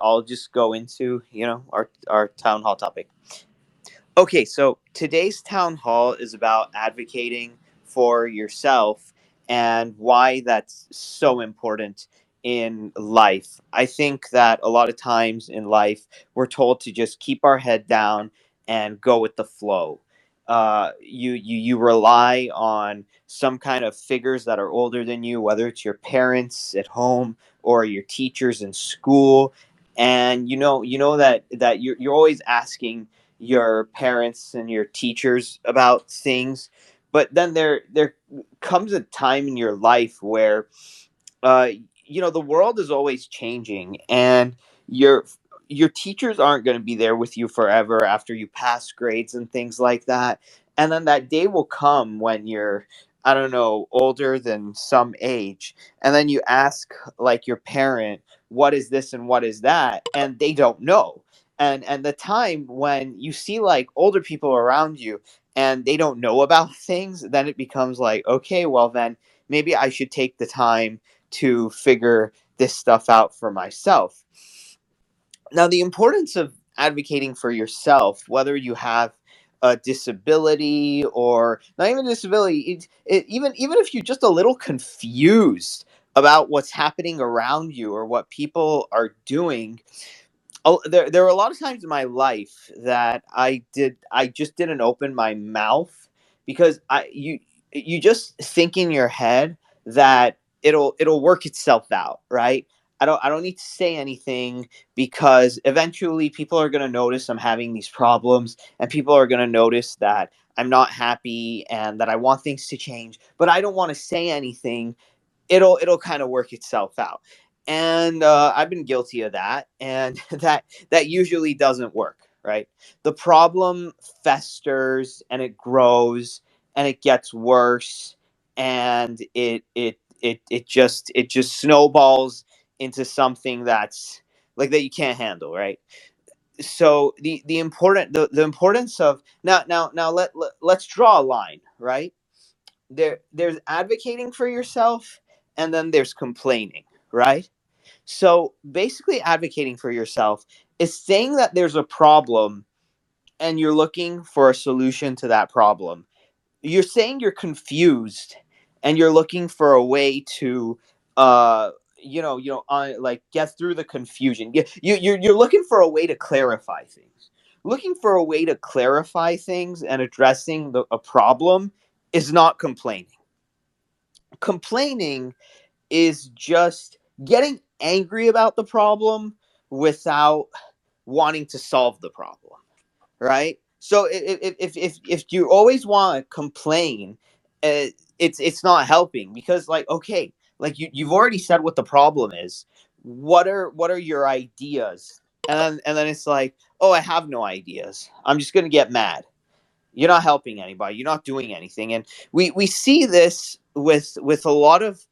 I'll just go into, you know, our our town hall topic. Okay, so today's town hall is about advocating for yourself and why that's so important in life. I think that a lot of times in life, we're told to just keep our head down and go with the flow. Uh, you, you you rely on some kind of figures that are older than you, whether it's your parents at home or your teachers in school, and you know you know that that you're, you're always asking your parents and your teachers about things but then there there comes a time in your life where uh you know the world is always changing and your your teachers aren't going to be there with you forever after you pass grades and things like that. And then that day will come when you're i don't know older than some age and then you ask like your parent what is this and what is that and they don't know. And and the time when you see like older people around you and they don't know about things then it becomes like okay well then maybe i should take the time to figure this stuff out for myself. Now the importance of advocating for yourself whether you have a disability or not even a disability it, it, even even if you're just a little confused about what's happening around you or what people are doing there there were a lot of times in my life that I did I just didn't open my mouth because I you you just think in your head that it'll it'll work itself out, right? I don't I don't need to say anything because eventually people are going to notice I'm having these problems and people are going to notice that I'm not happy and that I want things to change, but I don't want to say anything it'll it'll kind of work itself out. And uh, i've been guilty of that and that that usually doesn't work right? The problem festers and it grows and it gets worse and it it it, it just it just snowballs into something that's like that you can't handle right? So the the important the, the importance of now now now let, let let's draw a line right? There there's advocating for yourself and then there's complaining right? So basically advocating for yourself is saying that there's a problem and you're looking for a solution to that problem. You're saying you're confused and you're looking for a way to uh you know you know uh, like get through the confusion. You, you you're, you're looking for a way to clarify things. Looking for a way to clarify things and addressing the, a problem is not complaining complaining is just getting angry about the problem without wanting to solve the problem right? So if if if, if, you always want to complain uh, it's it's not helping because like okay like you, you've already said what the problem is. What are what are your ideas? And then and then it's like oh i have no ideas. I'm just gonna get mad. You're not helping anybody. You're not doing anything. And we we see this with with a lot of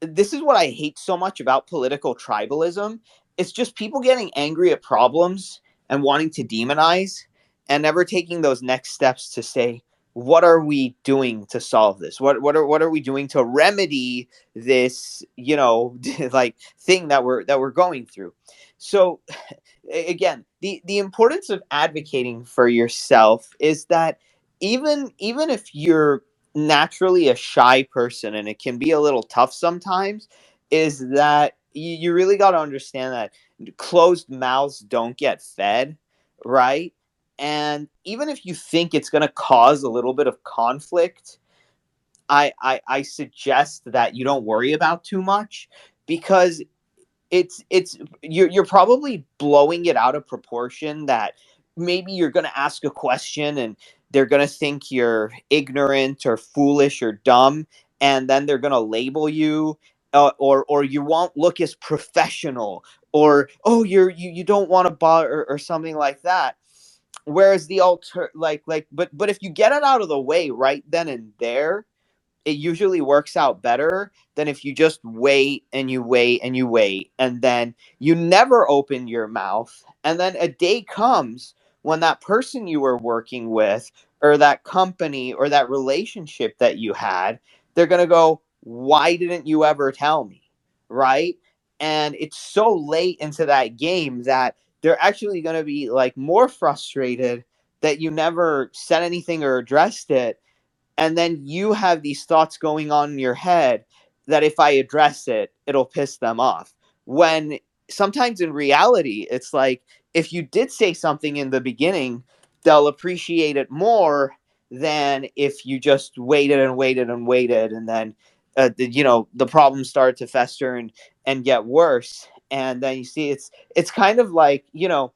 this is what I hate so much about political tribalism. It's just people getting angry at problems and wanting to demonize and never taking those next steps to say, what are we doing to solve this? What what are what are we doing to remedy this, you know, like thing that we're that we're going through? So again, the the importance of advocating for yourself is that even even if you're naturally a shy person and it can be a little tough sometimes is that you, you really got to understand that closed mouths don't get fed right? And even if you think it's going to cause a little bit of conflict I, I i suggest that you don't worry about too much because it's it's you're, you're probably blowing it out of proportion that maybe you're going to ask a question and they're going to think you're ignorant or foolish or dumb and then they're going to label you uh, or or you won't look as professional or oh you're you, you don't want to bother or, or something like that. Whereas the alter like like but but if you get it out of the way right then and there it usually works out better than if you just wait and you wait and you wait and then you never open your mouth and then a day comes when that person you were working with or that company or that relationship that you had they're going to go why didn't you ever tell me? Right? And it's so late into that game that they're actually going to be like more frustrated that you never said anything or addressed it. And then you have these thoughts going on in your head that if i address it it'll piss them off. When sometimes in reality it's like if you did say something in the beginning they'll appreciate it more than if you just waited and waited and waited and then uh, the, you know the problems start to fester and and get worse. And then you see it's it's kind of like you know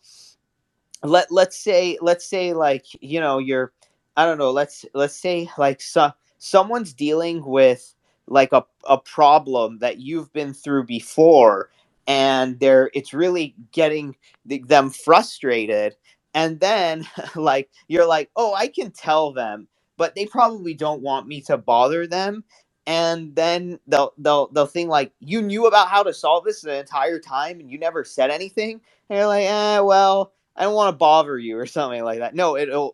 let let's say let's say like you know you're i don't know let's let's say like so, someone's dealing with like a, a problem that you've been through before and they're it's really getting them frustrated. And then like you're like oh i can tell them but they probably don't want me to bother them. And then they'll they'll they'll think like you knew about how to solve this the entire time and you never said anything? And you're like eh well i don't want to bother you or something like that. No it'll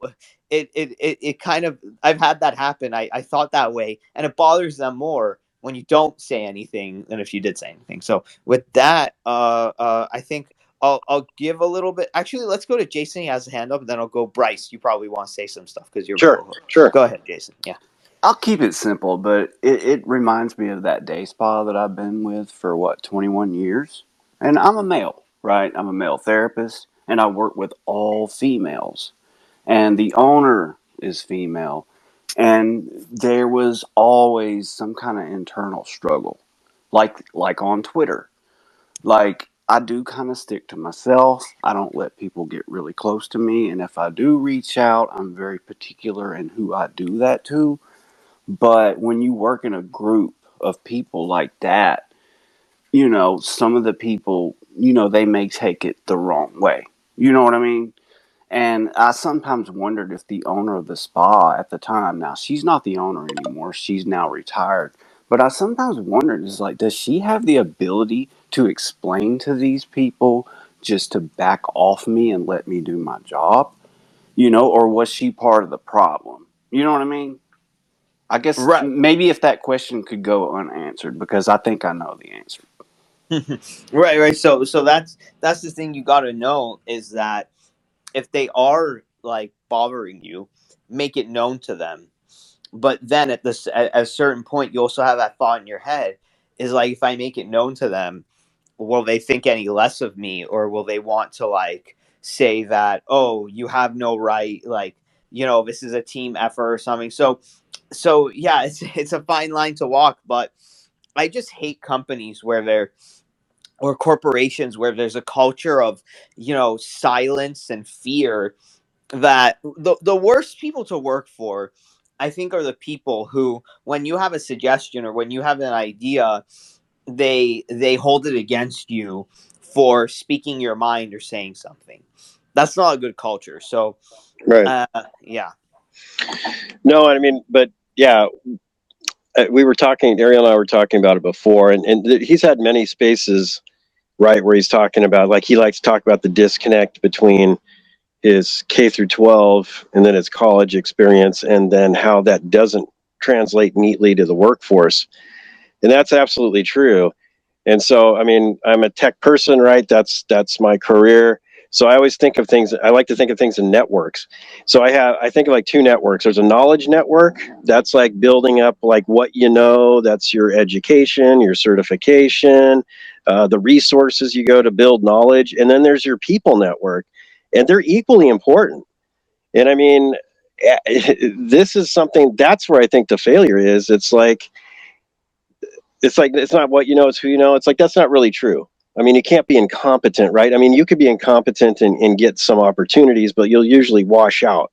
it it it, it kind of i've had that happen. I, I thought that way and it bothers them more when you don't say anything than if you did say anything so with that uh uh i think I'll, I'll give a little bit. Actually, let's go to Jason. He has a hand up, and then I'll go Bryce. You probably want to say some stuff because you're sure, sure. Go ahead, Jason. Yeah. I'll keep it simple, but it, it reminds me of that day spa that I've been with for what, 21 years? And I'm a male, right? I'm a male therapist and I work with all females. And the owner is female. And there was always some kind of internal struggle, like like on Twitter. Like I do kind of stick to myself. I don't let people get really close to me. And if I do reach out, I'm very particular in who I do that to but when you work in a group of people like that, you know, some of the people, you know, they may take it the wrong way. You know what I mean? And I sometimes wondered if the owner of the spa at the time, now she's not the owner anymore, she's now retired. But I sometimes wondered, is like, does she have the ability to explain to these people just to back off me and let me do my job? You know, or was she part of the problem? You know what I mean? I guess right. maybe if that question could go unanswered because I think I know the answer. right, right. So so that's that's the thing you got to know is that if they are like bothering you, make it known to them. But then at this at, a certain point you also have that thought in your head is like if I make it known to them, will they think any less of me or will they want to like say that oh, you have no right like you know this is a team effort or something. So so yeah, it's it's a fine line to walk, but I just hate companies where they're or corporations where there's a culture of you know silence and fear that the, the worst people to work for i think are the people who when you have a suggestion or when you have an idea they they hold it against you for speaking your mind or saying something. That's not a good culture. So right. uh, yeah. No i mean but yeah, uh, we were talking. Ariel and I were talking about it before, and and he's had many spaces, right, where he's talking about like he likes to talk about the disconnect between his K through 12 and then his college experience, and then how that doesn't translate neatly to the workforce, and that's absolutely true. And so, I mean, I'm a tech person, right? That's that's my career so I always think of things. I like to think of things in networks. So I have I think of like two networks. There's a knowledge network that's like building up like what you know. That's your education, your certification, uh, the resources you go to build knowledge, and then there's your people network, and they're equally important. And I mean, this is something that's where I think the failure is. It's like it's like it's not what you know, it's who you know. It's like that's not really true I mean, you can't be incompetent, right? I mean, you could be incompetent and, and get some opportunities, but you'll usually wash out.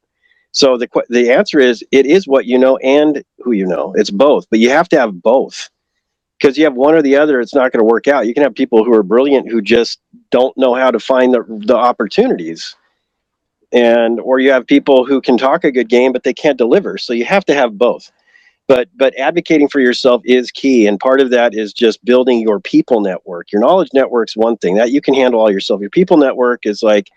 So the the answer is it is what you know and who you know. It's both, but you have to have both. Because you have one or the other, it's not going to work out. You can have people who are brilliant who just don't know how to find the the opportunities. And or you have people who can talk a good game but they can't deliver. So you have to have both but but advocating for yourself is key and part of that is just building your people network your knowledge network's one thing that you can handle all yourself your people network is like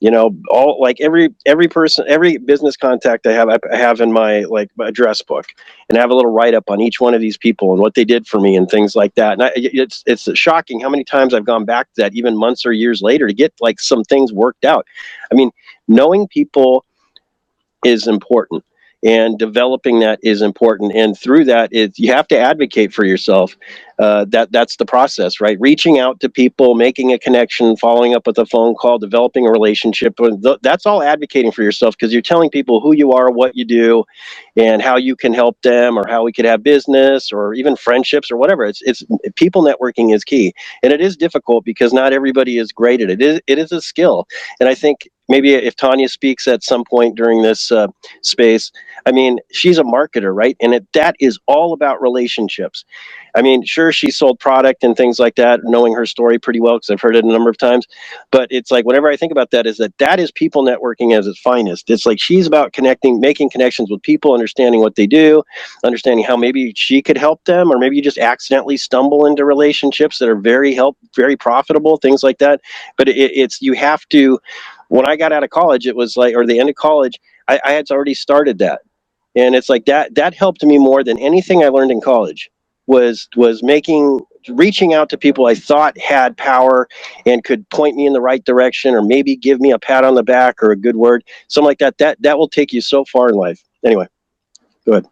you know all like every every person every business contact i have i have in my like address book. And I have a little write up on each one of these people and what they did for me and things like that. And I, it's it's shocking how many times i've gone back to that even months or years later to get like some things worked out. I mean knowing people is important and developing that is important. And through that it, you have to advocate for yourself uh, that that's the process right? Reaching out to people making a connection following up with a phone call developing a relationship that's all advocating for yourself because you're telling people who you are what you do and how you can help them or how we could have business or even friendships or whatever. It's it's people networking is key. And it is difficult because not everybody is great at it. It is, it is a skill. And i think maybe if Tanya speaks at some point during this uh, space, I mean, she's a marketer, right? And it, that is all about relationships. I mean, sure, she sold product and things like that, knowing her story pretty well because I've heard it a number of times. But it's like whenever I think about that, is that that is people networking as its finest. It's like she's about connecting, making connections with people, understanding what they do, understanding how maybe she could help them, or maybe you just accidentally stumble into relationships that are very help, very profitable, things like that. But it, it's you have to when I got out of college, it was like, or the end of college, I, I had already started that. And it's like that, that helped me more than anything I learned in college was, was making, reaching out to people I thought had power and could point me in the right direction or maybe give me a pat on the back or a good word, something like that. That, that will take you so far in life. Anyway, go ahead.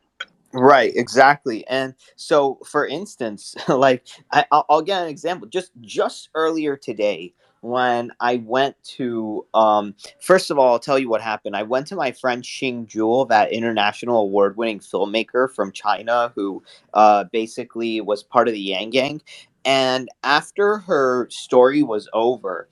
Right, exactly. And so, for instance, like I, will I'll get an example. Just just earlier today, when I went to, um, first of all, I'll tell you what happened. I went to my friend Xing Jewel, that international award winning filmmaker from China who uh, basically was part of the Yang Gang. And after her story was over,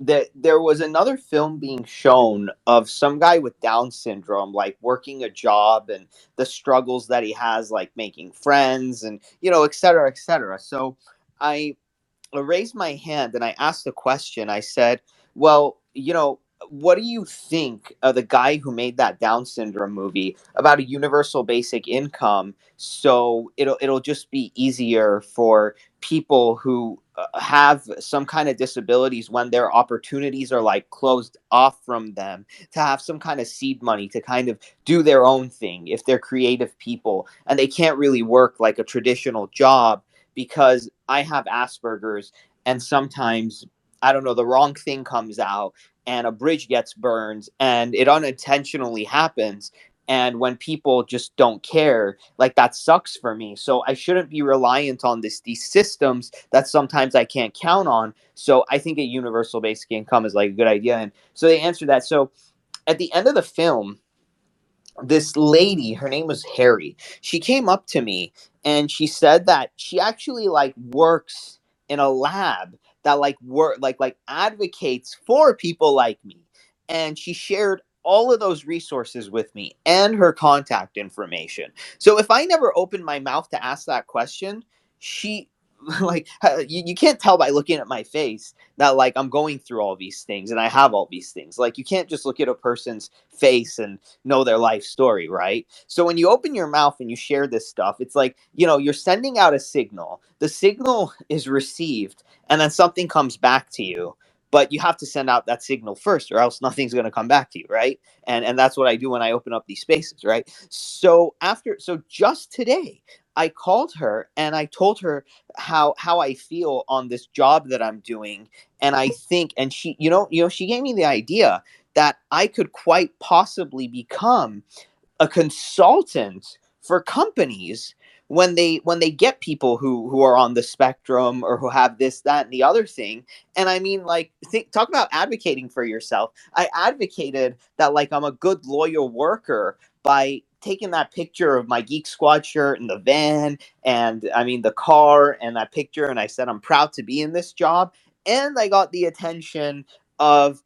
that there was another film being shown of some guy with down syndrome like working a job and the struggles that he has like making friends and you know et cetera et cetera so i I raised my hand and I asked a question. I said, "Well, you know, what do you think of the guy who made that Down syndrome movie about a universal basic income? So it'll it'll just be easier for people who uh, have some kind of disabilities when their opportunities are like closed off from them to have some kind of seed money to kind of do their own thing if they're creative people and they can't really work like a traditional job because I have Asperger's and sometimes I don't know the wrong thing comes out and a bridge gets burned and it unintentionally happens and when people just don't care like that sucks for me. So i shouldn't be reliant on this these systems that sometimes i can't count on. So i think a universal basic income is like a good idea and so they answer that. So at the end of the film this lady her name was harry. She came up to me and she said that she actually like works in a lab that like work like like advocates for people like me and she shared all of those resources with me and her contact information. So if i never opened my mouth to ask that question she like you, you can't tell by looking at my face that like i'm going through all these things and i have all these things. Like you can't just look at a person's face and know their life story right? So when you open your mouth and you share this stuff it's like you know you're sending out a signal. The signal is received and then something comes back to you but you have to send out that signal first or else nothing's going to come back to you right? And and that's what i do when i open up these spaces right? So after so just today I called her and I told her how how I feel on this job that I'm doing and I think and she you know you know she gave me the idea that I could quite possibly become a consultant for companies when they when they get people who who are on the spectrum or who have this that and the other thing. And i mean like think talk about advocating for yourself. I advocated that like i'm a good loyal worker by taking that picture of my Geek Squad shirt and the van and I mean the car and that picture and I said I'm proud to be in this job and I got the attention of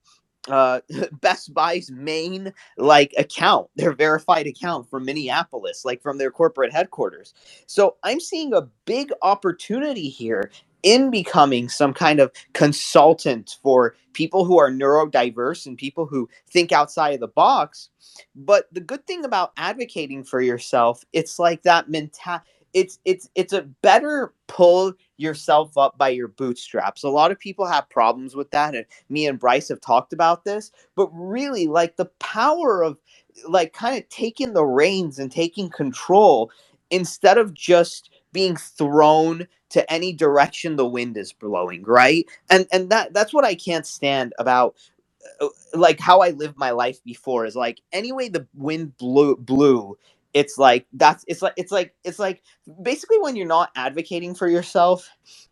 uh, Best Buy's main like account, their verified account from Minneapolis, like from their corporate headquarters. So I'm seeing a big opportunity here in becoming some kind of consultant for people who are neurodiverse and people who think outside of the box. But the good thing about advocating for yourself, it's like that mental it's it's it's a better pull yourself up by your bootstraps. A lot of people have problems with that and me and Bryce have talked about this, but really like the power of like kind of taking the reins and taking control instead of just being thrown to any direction the wind is blowing, right? And and that that's what I can't stand about uh, like how I lived my life before is like anyway the wind blew blew it's like that's it's like it's like it's like basically when you're not advocating for yourself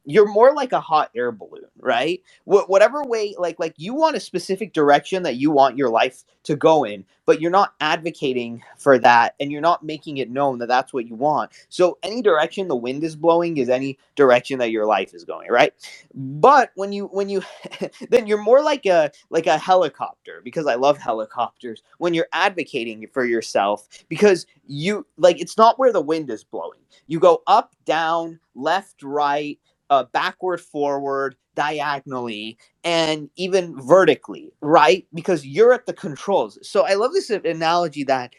you're more like a hot air balloon right? Wh- whatever way like like you want a specific direction that you want your life to go in but you're not advocating for that and you're not making it known that that's what you want. So any direction the wind is blowing is any direction that your life is going right? But when you when you then you're more like a like a helicopter because i love helicopters when you're advocating for yourself because you like it's not where the wind is blowing. You go up down left right uh, backward forward diagonally and even vertically right? Because you're at the controls. So i love this analogy that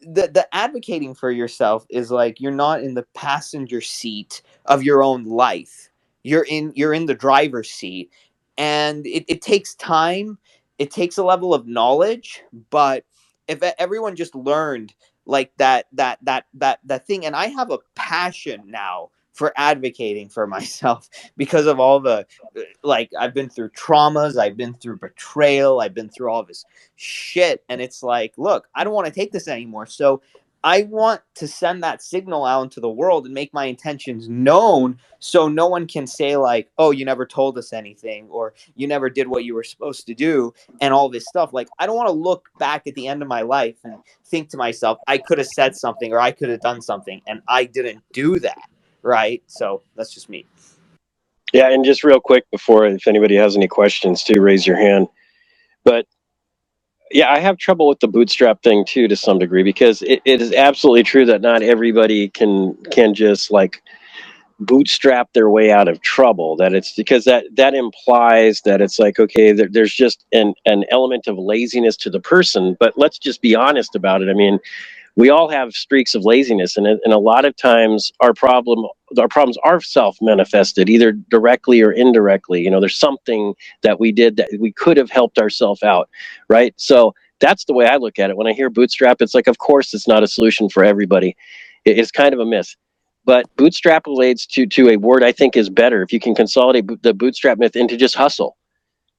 the the advocating for yourself is like you're not in the passenger seat of your own life. You're in you're in the driver's seat. And it, it takes time. It takes a level of knowledge. But if everyone just learned like that that that that that thing and i have a passion now for advocating for myself because of all the uh, like i've been through traumas i've been through betrayal i've been through all this shit and it's like look i don't want to take this anymore so i want to send that signal out into the world and make my intentions known so no one can say like oh you never told us anything or you never did what you were supposed to do and all this stuff like i don't want to look back at the end of my life and think to myself i could have said something or i could have done something and i didn't do that right so that's just me Yeah, and just real quick before, if anybody has any questions, too, raise your hand. But yeah, I have trouble with the bootstrap thing too, to some degree, because it, it is absolutely true that not everybody can can just like bootstrap their way out of trouble. That it's because that that implies that it's like okay, there, there's just an an element of laziness to the person. But let's just be honest about it. I mean, we all have streaks of laziness and, and a lot of times our problem our problems are self manifested either directly or indirectly. You know there's something that we did that we could have helped ourselves out right? So that's the way i look at it. When i hear bootstrap it's like of course it's not a solution for everybody. It- it's kind of a myth. But bootstrap relates to to a word i think is better if you can consolidate the bootstrap myth into just hustle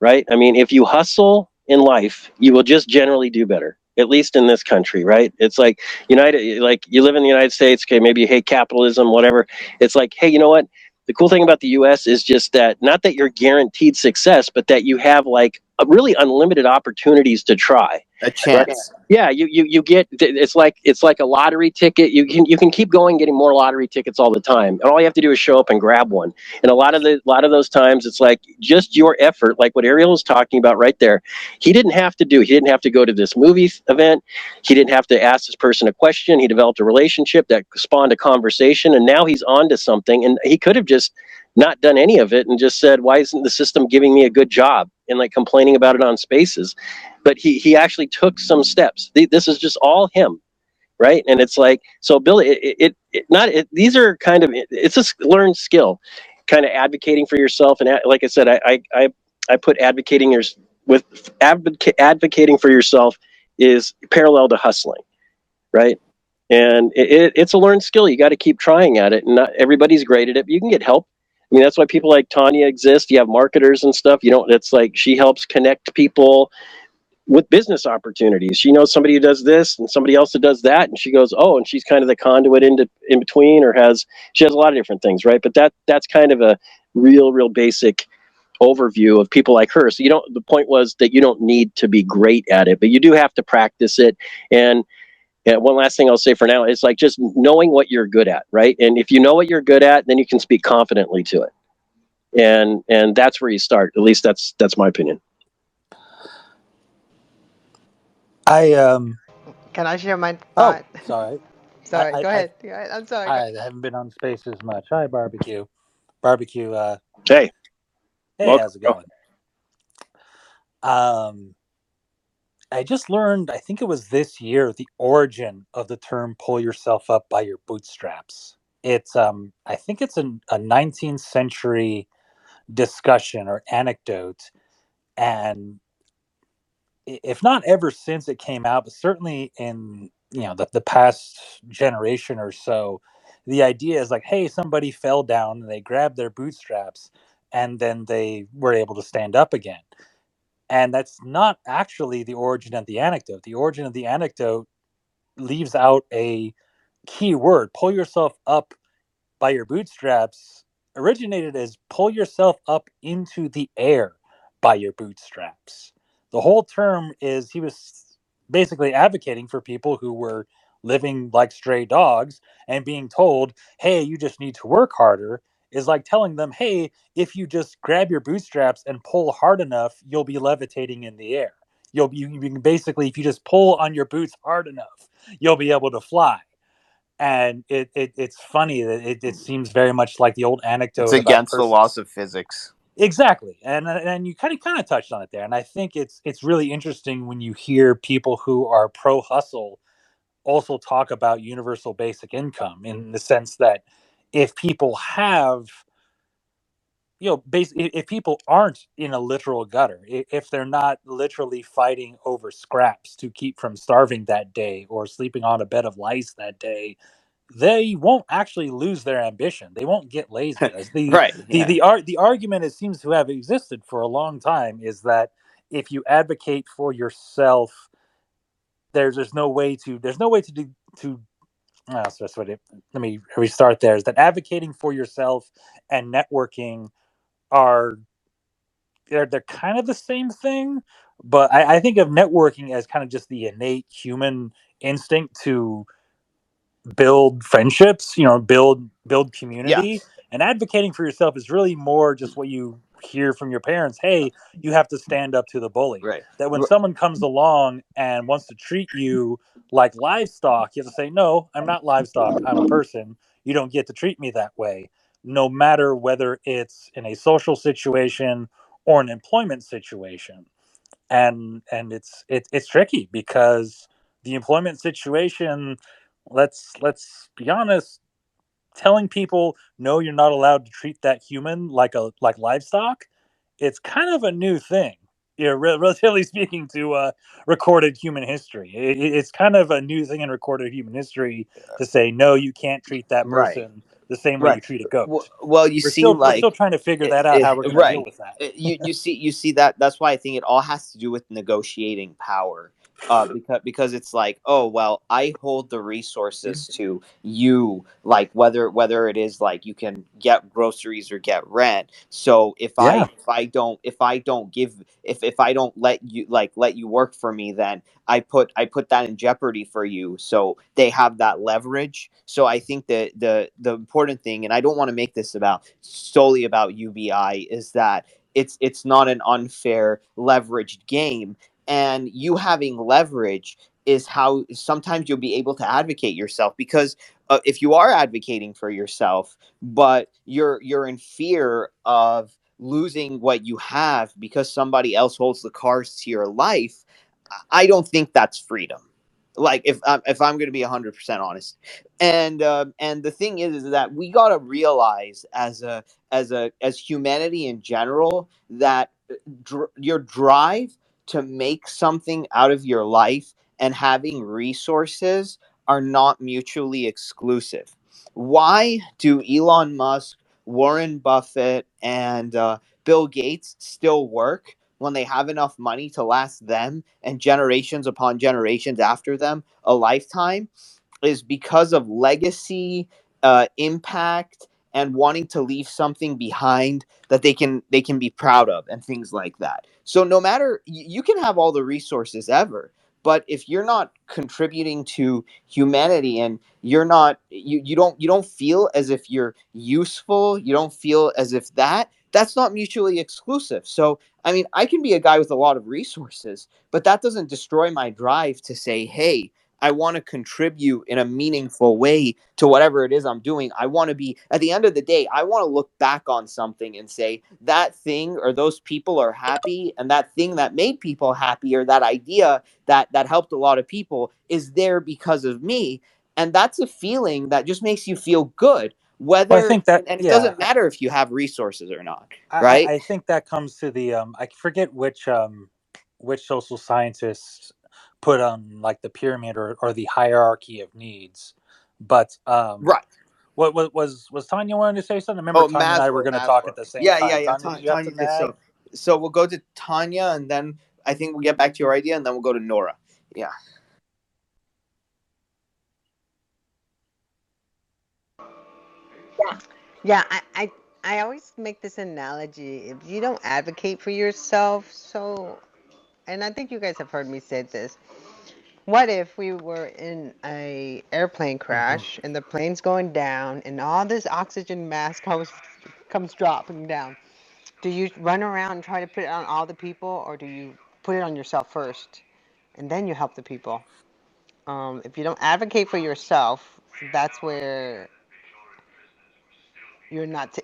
right? I mean if you hustle in life you will just generally do better at least in this country right? It's like united like you live in the united states okay maybe you hate capitalism whatever. It's like hey you know what? The cool thing about the us is just that not that you're guaranteed success but that you have like Uh, really unlimited opportunities to try. A chance. Yeah you, you you get it's like it's like a lottery ticket. You can you can keep going getting more lottery tickets all the time. And all you have to do is show up and grab one. And a lot of the lot of those times it's like just your effort like what ariel was talking about right there. He didn't have to do he didn't have to go to this movie event. He didn't have to ask this person a question. He developed a relationship that spawned a conversation. And now he's on to something. And he could have just not done any of it and just said why isn't the system giving me a good job and like complaining about it on spaces but he he actually took some steps. This is just all him right? And it's like so billy it, it, it not it, these are kind of it's a learned skill kind of advocating for yourself and like i said i i i, put advocating your with advoca- advocating for yourself is parallel to hustling right? And it, it's a learned skill. You got to keep trying at it. And not everybody's great at it but you can get help I mean, that's why people like Tanya exist. You have marketers and stuff. You don't, it's like she helps connect people with business opportunities. She knows somebody who does this and somebody else that does that. And she goes, oh, and she's kind of the conduit into in between or has, she has a lot of different things, right? But that, that's kind of a real, real basic overview of people like her. So you don't, the point was that you don't need to be great at it, but you do have to practice it. And yeah, one last thing I'll say for now is like just knowing what you're good at, right? And if you know what you're good at, then you can speak confidently to it. And and that's where you start. At least that's that's my opinion. I um Can I share my oh thought? sorry. Sorry, I- go I- ahead. Go ahead. I'm sorry. go- I haven't been on spaces much. Hi barbecue. Barbecue uh Hey, hey Welcome. how's it going? Um I just learned I think it was this year the origin of the term pull yourself up by your bootstraps. it's um I think it's an, a 19th century discussion or anecdote, and if not ever since it came out, but certainly in you know the, the past generation or so, the idea is like, hey, somebody fell down and they grabbed their bootstraps, and then they were able to stand up again. And that's not actually the origin of the anecdote. The origin of the anecdote leaves out a key word pull yourself up by your bootstraps originated as pull yourself up into the air by your bootstraps. The whole term is he was basically advocating for people who were living like stray dogs and being told, hey, you just need to work harder, is like telling them, hey, if you just grab your bootstraps and pull hard enough, you'll be levitating in the air. You'll be you can basically, if you just pull on your boots hard enough, you'll be able to fly and it, it it's funny that it, it seems very much like the old anecdote. It's against the laws of physics. Exactly, and uh, and you kind of kind of touched on it there, and I think it's it's really interesting when you hear people who are pro hustle also talk about universal basic income in the sense that if people have you know i- if people aren't in a literal gutter i- if they're not literally fighting over scraps to keep from starving that day or sleeping on a bed of lice that day they won't actually lose their ambition they won't get lazy As the Right. the yeah. the ar- the argument it seems to have existed for a long time is that if you advocate for yourself there's there's no way to there's no way to do to Ah, oh, so that's what it, let me restart there is that advocating for yourself and networking are they're they're kind of the same thing but I, I think of networking as kind of just the innate human instinct to build friendships you know build build community and advocating for yourself is really more just what you hear from your parents hey you have to stand up to the bully. Right. that when someone comes along and wants to treat you like livestock you have to say no i'm not livestock i'm a person. You don't get to treat me that way. No matter whether it's in a social situation or an employment situation. And and it's it, it's tricky because the employment situation let's let's be honest telling people no you're not allowed to treat that human like a like livestock it's kind of a new thing you know, re- relatively speaking to uh, recorded human history it, it- it's kind of a new thing in recorded human history to say no you can't treat that Right. person the same way you treat a goat Well, well you we're see, still we're like still trying to figure that out eh, how we're going to right. deal with that you you see you see that that's why I think it all has to do with negotiating power. Uh, because because it's like oh well I hold the resources to you like whether whether it is like you can get groceries or get rent. So if I Yeah. if I don't if I don't give if if I don't let you like let you work for me then I put I put that in jeopardy for you. So they have that leverage. So I think that the the important thing and I don't want to make this about solely about UBI is that it's it's not an unfair leveraged game and you having leverage is how sometimes you'll be able to advocate yourself because uh, if you are advocating for yourself but you're you're in fear of losing what you have because somebody else holds the cards to your life I- don't think that's freedom. Like if I'm, if I'm going to be 100% honest. And um, and the thing is, is that we got to realize as a as a as humanity in general that uh, dr- your drive to make something out of your life and having resources are not mutually exclusive. Why do elon musk warren buffett and uh, bill gates still work when they have enough money to last them and generations upon generations after them a lifetime is because of legacy, uh, impact, and wanting to leave something behind that they can they can be proud of and things like that. So no matter you can have all the resources ever, but if you're not contributing to humanity and you're not you, you don't you don't feel as if you're useful, you don't feel as if that that's not mutually exclusive. So I mean, I can be a guy with a lot of resources, but that doesn't destroy my drive to say, "Hey, I want to contribute in a meaningful way to whatever it is I'm doing. I want to be, at the end of the day, I want to look back on something and say that thing or those people are happy, and that thing that made people happy or that idea that that helped a lot of people is there because of me. and that's a feeling that just makes you feel good whether Well, I think that and, it yeah, doesn't matter if you have resources or not I, I- right I think that comes to the um, I forget which um, which social scientists put on like the pyramid or, or the hierarchy of needs, but um, right What, what was was Tanya wanting to say something? I remember oh Tanya and I were going to talk at the same yeah time. yeah yeah Tanya, Ta- did you have Tanya, so so we'll go to Tanya and then I think we'll get back to your idea and then we'll go to Nora yeah Yeah, I, I I always make this analogy. If you don't advocate for yourself, so and I think you guys have heard me say this. What if we were in a airplane hmm crash and the plane's going down and all this oxygen mask comes comes dropping down? Do you run around and try to put it on all the people or do you put it on yourself first and then you help the people? Um, if you don't advocate for yourself, that's where you're not t-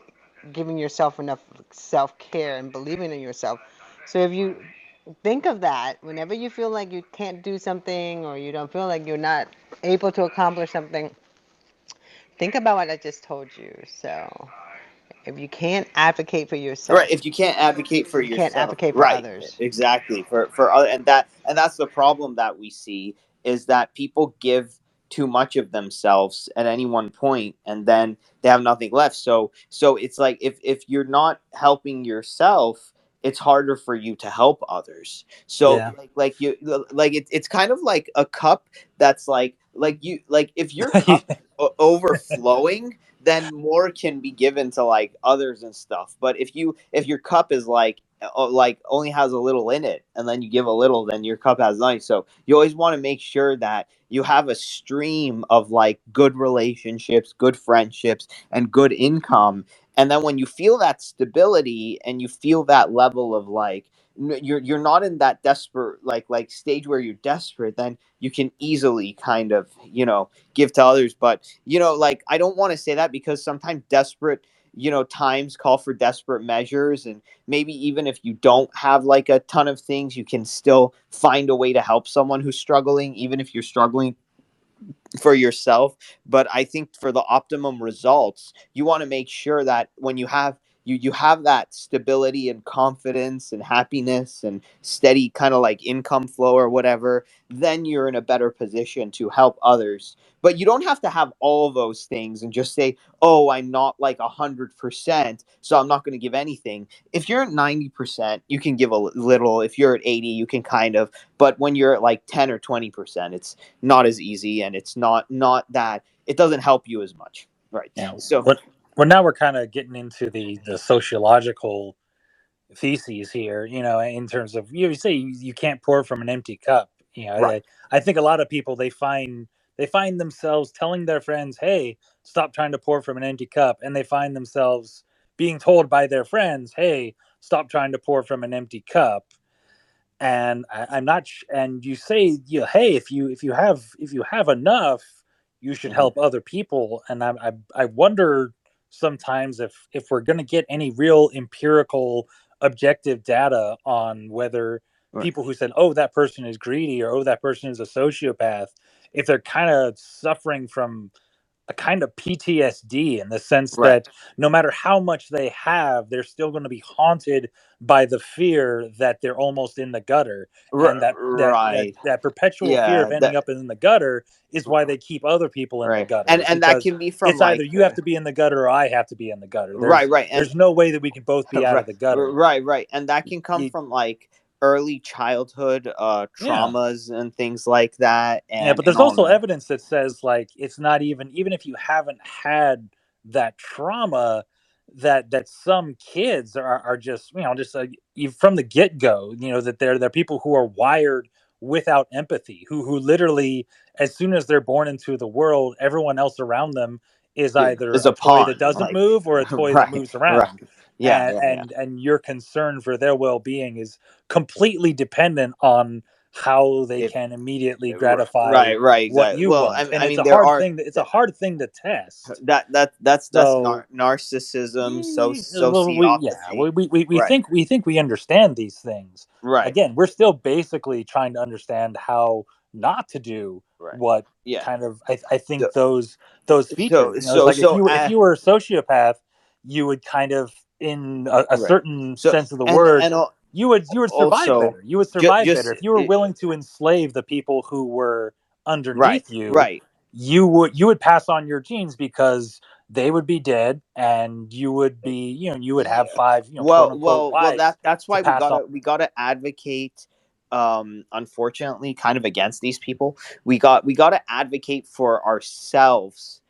giving yourself enough self care and believing in yourself. So if you think of that whenever you feel like you can't do something or you don't feel like you're not able to accomplish something, think about what I just told you. So if you can't advocate for yourself, right if you can't advocate for you can't advocate for right others. exactly for for other and that and that's the problem that we see is that people give too much of themselves at any one point and then they have nothing left so so it's like if if you're not helping yourself it's harder for you to help others. So Yeah. like like you like it, it's kind of like a cup that's like like you like if your cup overflowing then more can be given to like others and stuff. But if you if your cup is like like only has a little in it and then you give a little then your cup has nothing. So you always want to make sure that you have a stream of like good relationships good friendships and good income and then when you feel that stability and you feel that level of like you're you're not in that desperate like like stage where you're desperate then you can easily kind of you know give to others. But you know like i don't want to say that because sometimes desperate you know times call for desperate measures. And maybe even if you don't have like a ton of things you can still find a way to help someone who's struggling even if you're struggling for yourself but i think for the optimum results you want to make sure that when you have you you have that stability and confidence and happiness and steady kind of like income flow or whatever then you're in a better position to help others but you don't have to have all those things and just say oh i'm not like a hundred percent so i'm not going to give anything if you're at 90% you can give a little if you're at 80 you can kind of but when you're at like 10 or 20% it's not as easy and it's not not that it doesn't help you as much right Yeah. so What? Well, now we're kind of getting into the the sociological theses here. You know, in terms of you say you, you can't pour from an empty cup. You know, Right. I, I think a lot of people they find they find themselves telling their friends, "Hey, stop trying to pour from an empty cup," and they find themselves being told by their friends, "Hey, stop trying to pour from an empty cup." and I, I'm not. Sh- and you say, you know, hey, if you if you have if you have enough, you should Mhm. help other people. And I I, I wonder sometimes if if we're going to get any real empirical objective data on whether Right. people who said, oh, that person is greedy or oh, that person is a sociopath, if they're kind of suffering from a kind of PTSD in the sense Right. that no matter how much they have, they're still going to be haunted by the fear that they're almost in the gutter, R- and that that, right that that perpetual fear of ending that- up in the gutter is why they keep other people in the gutter. and and that can be from it's like either you have to be in the gutter or I have to be in the gutter. There's, right right and there's no way that we can both be out right, of the gutter. right right and that can come You- from like early childhood uh Yeah. traumas and things like that and yeah, but there's also that. evidence that says like it's not even even if you haven't had that trauma that that some kids are, are just you know just uh, you- from the get go you know that they're they're people who are wired without empathy who who literally as soon as they're born into the world everyone else around them is either is a, a toy pawn, that doesn't like- move or a toy right, that moves right. Yeah and yeah, yeah. and, and your concern for their well-being is completely dependent on how they If- can immediately gratify right right what exactly you well want i, and I it's mean a there hard are thing that, it's a hard thing to test that that that's that's So- nar- narcissism so Yeah, well, we, yeah we, we, we, Right. think we think we understand these things right again we're still basically trying to understand how not to do Right. what Yeah. kind of I, I think So- those those so- features. you know, so- like so, if you uh, if you were a sociopath, you would kind of in a, a Right. certain So- sense of the and, word, and you would you would survive also, better. You would survive just- better if you were willing to enslave the people who were underneath right, you. right. You would you would pass on your genes because they would be dead, and you would be you know you would have five you know well, well, well. That that's why we gotta on. we gotta advocate. Um, unfortunately, kind of against these people. We got we gotta advocate for ourselves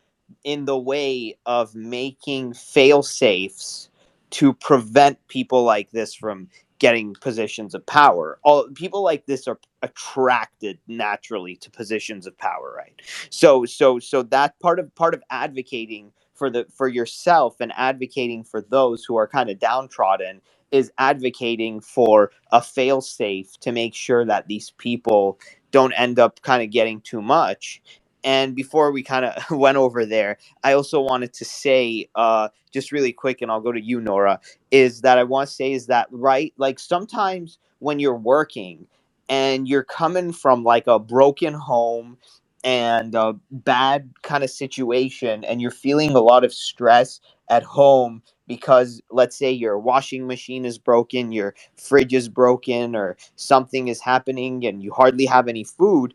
in the way of making fail safes to prevent people like this from getting positions of power. All people like this are attracted naturally to positions of power, right? So so so that part of part of advocating for the for yourself and advocating for those who are kind of downtrodden is advocating for a fail safe to make sure that these people don't end up kind of getting too much and before we kind of went over there i also wanted to say uh just really quick and i'll go to you nora is that i want to say is that right like sometimes when you're working and you're coming from like a broken home and a bad kind of situation and you're feeling a lot of stress at home because let's say your washing machine is broken your fridge is broken or something is happening and you hardly have any food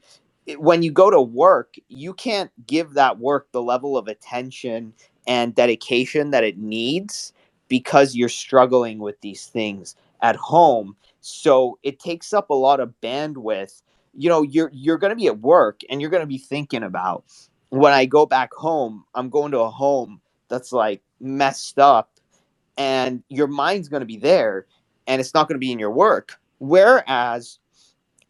when you go to work, you can't give that work the level of attention and dedication that it needs because you're struggling with these things at home. So it takes up a lot of bandwidth. You know, you're you're going to be at work and you're going to be thinking about when I go back home, I'm going to a home that's like messed up and your mind's going to be there and it's not going to be in your work. Whereas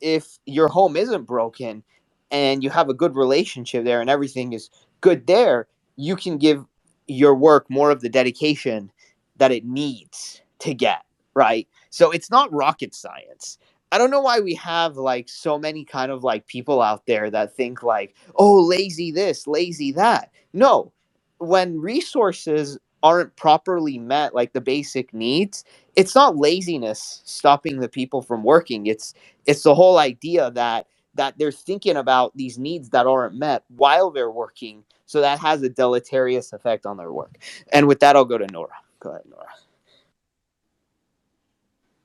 if your home isn't broken and you have a good relationship there and everything is good there, you can give your work more of the dedication that it needs to get, right? So it's not rocket science. I don't know why we have like so many kind of like people out there that think like, oh, lazy this, lazy that. No, when resources aren't properly met, like the basic needs, it's not laziness stopping the people from working. It's it's the whole idea that that they're thinking about these needs that aren't met while they're working so that has a deleterious effect on their work and with that i'll go to nora go ahead nora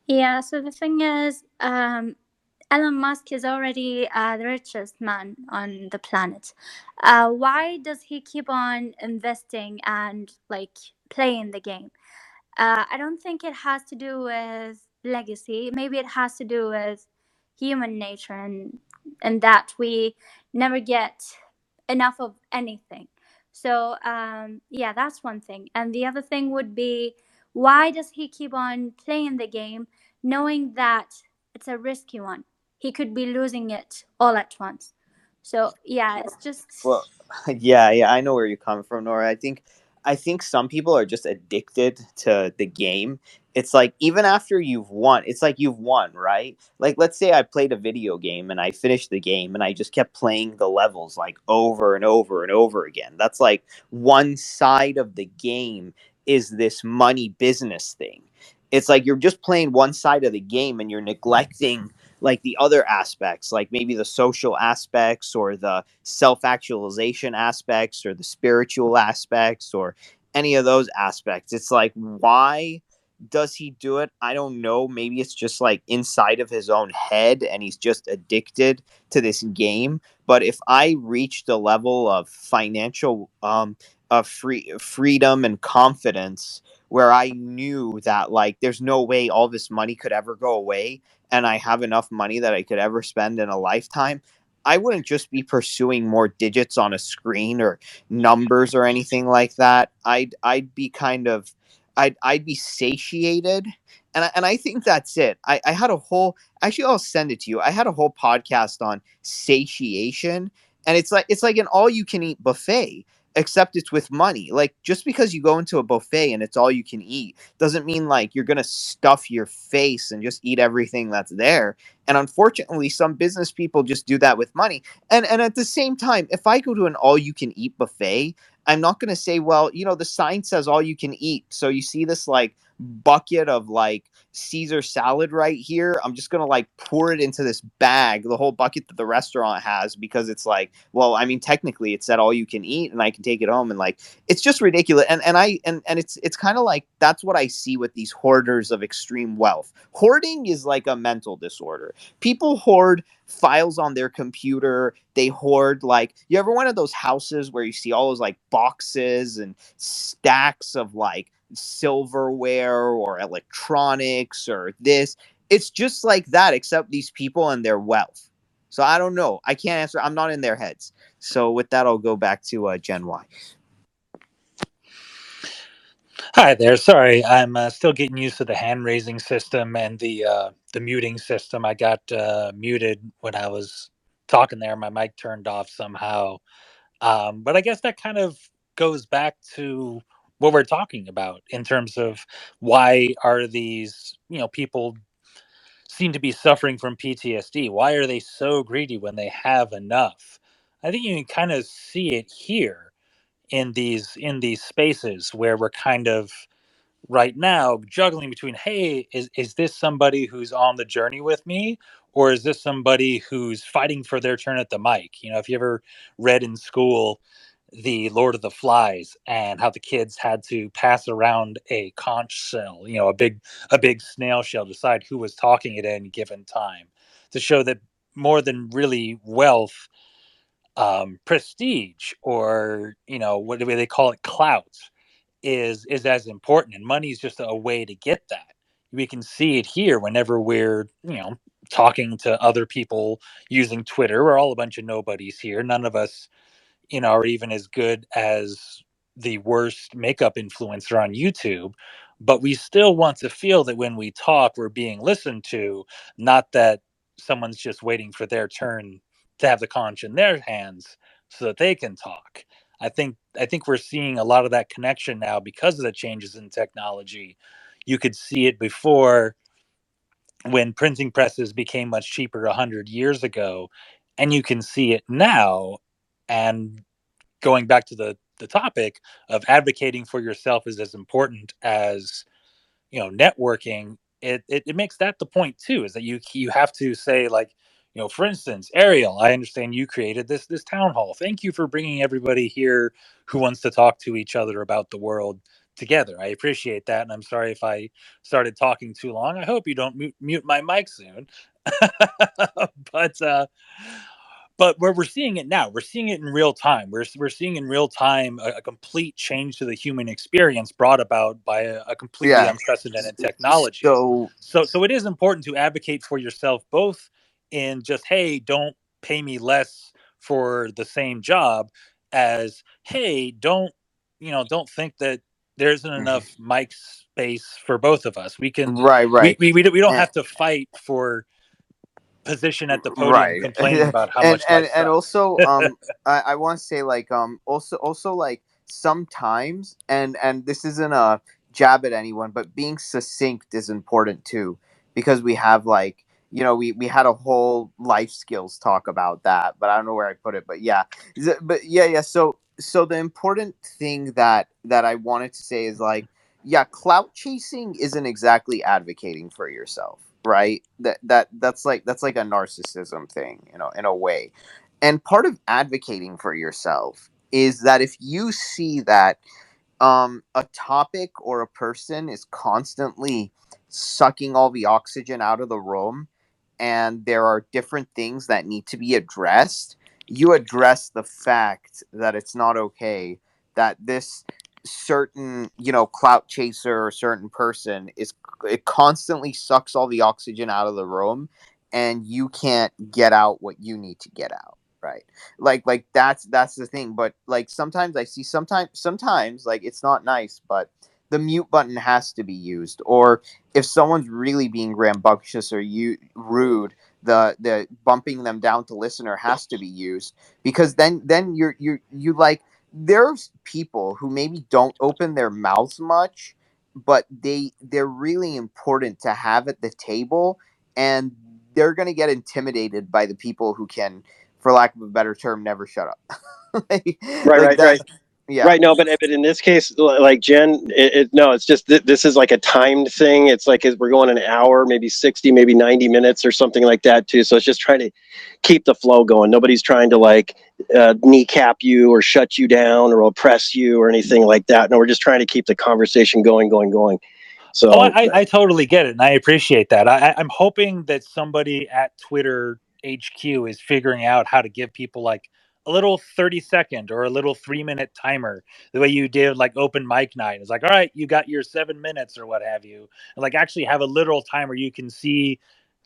Yeah, so the thing is, um, Elon Musk is already uh, the richest man on the planet. Uh, why does he keep on investing and like playing the game? Uh, I don't think it has to do with legacy. Maybe it has to do with human nature and and that we never get enough of anything. So um, yeah, that's one thing. And the other thing would be why does he keep on playing the game knowing that it's a risky one? He could be losing it all at once. So yeah, it's just well yeah yeah i know where you're coming from nora i think i think some people are just addicted to the game. It's like even after you've won it's like you've won right? Like let's say i played a video game and i finished the game and i just kept playing the levels like over and over and over again. That's like one side of the game is this money business thing. It's like you're just playing one side of the game and you're neglecting like the other aspects like maybe the social aspects or the self-actualization aspects or the spiritual aspects or any of those aspects. It's like why does he do it? I don't know. Maybe it's just like inside of his own head and he's just addicted to this game. But if i reach the level of financial um of free freedom and confidence where i knew that like there's no way all this money could ever go away and i have enough money that i could ever spend in a lifetime I wouldn't just be pursuing more digits on a screen or numbers or anything like that. I'd I'd be kind of I'd I'd be satiated. And I, and I think that's it. I, I had a whole actually I'll send it to you. I had a whole podcast on satiation and it's like it's like an all you can eat buffet except it's with money. Like just because you go into a buffet and it's all you can eat doesn't mean like you're going to stuff your face and just eat everything that's there. And unfortunately, some business people just do that with money. And and at the same time, if I go to an all you can eat buffet, I'm not going to say, well, you know, the sign says all you can eat. So you see this like bucket of like Caesar salad right here. I'm just gonna like pour it into this bag, the whole bucket that the restaurant has, because it's like, well, I mean, technically it's at all you can eat, and I can take it home, and like, it's just ridiculous. And and I and and it's it's kind of like that's what I see with these hoarders of extreme wealth. Hoarding is like a mental disorder. People hoard files on their computer. They hoard like you ever one of those houses where you see all those like boxes and stacks of like silverware or electronics or this. It's just like that, except these people and their wealth. So I don't know. I can't answer. I'm not in their heads. So with that, I'll go back to uh, Gen Y. Hi there. Sorry, I'm uh, still getting used to the hand raising system and the uh, the muting system. I got uh, muted when I was talking there. My mic turned off somehow. Um, but I guess that kind of goes back to what we're talking about in terms of why are these you know people seem to be suffering from PTSD? Why are they so greedy when they have enough? I think you can kind of see it here in these in these spaces where we're kind of right now juggling between hey is, is this somebody who's on the journey with me or is this somebody who's fighting for their turn at the mic you know if you ever read in school the lord of the flies and how the kids had to pass around a conch shell you know a big a big snail shell decide who was talking at any given time to show that more than really wealth um, prestige or you know what do they call it clout is is as important and money is just a way to get that. We can see it here whenever we're you know talking to other people using twitter. We're all a bunch of nobodies here. None of us you know are even as good as the worst makeup influencer on youtube but we still want to feel that when we talk we're being listened to not that someone's just waiting for their turn to have the conch in their hands so that they can talk I think I think we're seeing a lot of that connection now because of the changes in technology. You could see it before when printing presses became much cheaper 100 years ago and you can see it now and going back to the the topic of advocating for yourself is as important as you know networking it, it, it makes that the point too is that you you have to say like you know for instance ariel i understand you created this this town hall. Thank you for bringing everybody here who wants to talk to each other about the world together. I appreciate that and i'm sorry if i started talking too long. I hope you don't mute, mute my mic soon. But uh but where we're seeing it now we're seeing it in real time we're, we're seeing in real time a, a complete change to the human experience brought about by a, a completely Yeah. unprecedented technology So so so it is important to advocate for yourself both in just hey don't pay me less for the same job as hey don't you know don't think that there isn't enough mic space for both of us we can right, right. we, we, we don't, have to fight for position at the podium Right. complaining about how and much and, and also um I, I want to say like um also also like sometimes and and this isn't a jab at anyone but being succinct is important too because we have like you know we we had a whole life skills talk about that but i don't know where i put it but yeah. It- but yeah yeah so so the important thing that that i wanted to say is like yeah clout chasing isn't exactly advocating for yourself right? That that that's like that's like a narcissism thing you know in a way. And part of advocating for yourself is that if you see that um a topic or a person is constantly sucking all the oxygen out of the room and there are different things that need to be addressed you address the fact that it's not okay that this certain you know clout chaser or certain person is it constantly sucks all the oxygen out of the room and you can't get out what you need to get out right? Like like that's that's the thing but like sometimes i see sometimes sometimes like it's not nice but the mute button has to be used or if someone's really being rambunctious or you rude the the bumping them down to listener has to be used because then then you're you're you like there's people who maybe don't open their mouths much but they they're really important to have at the table and they're going to get intimidated by the people who can for lack of a better term never shut up like, Right, like right, right. Yeah. Right. No, but but in this case, like Jen, it, it, no, it's just th- this is like a timed thing. It's like we're going an hour, maybe sixty, maybe ninety minutes or something like that too. So it's just trying to keep the flow going. Nobody's trying to like uh, kneecap you or shut you down or oppress you or anything like that. No, we're just trying to keep the conversation going, going, going. So Oh, I, I, I totally get it, and I appreciate that. I, I- I'm hoping that somebody at Twitter HQ is figuring out how to give people like a little 30 second or a little three minute timer, the way you did like open mic night. It's like, all right, you got your seven minutes or what have you. And like actually have a literal timer you can see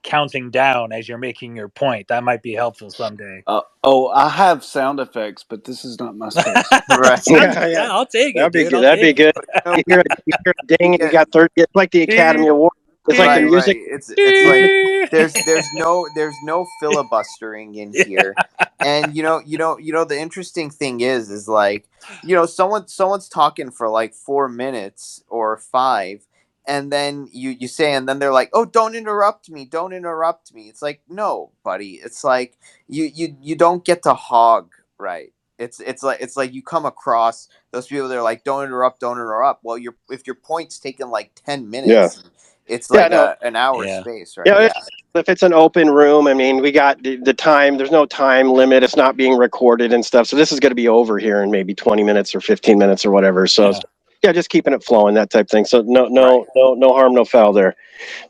counting down as you're making your point. That might be helpful someday. Uh, oh, I have sound effects, but this is not my space. Right. Yeah, yeah. I'll take it. that'd be dude. good. I'll That'd be take it. good. You hear, a, you hear a ding and you got thirty. It's like the Academy Award. It's like right, the music. right. It's it's like there's there's no there's no filibustering in here. And you know you know you know the interesting thing is is like you know someone someone's talking for like four minutes or five and then you you say and then they're like oh don't interrupt me don't interrupt me. It's like no buddy. It's like you you you don't get to hog right. It's it's like it's like you come across those people that are like don't interrupt don't interrupt. Well your if your point's taken like 10 minutes it's Yeah, like no. a, an hour Yeah. space right Yeah, yeah. it's- if it's an open room, I mean, we got the, the time. There's no time limit. It's not being recorded and stuff. So this is going to be over here in maybe 20 minutes or 15 minutes or whatever. So Yeah. yeah, just keeping it flowing, that type thing. So no, no, Right. no, no harm, no foul there.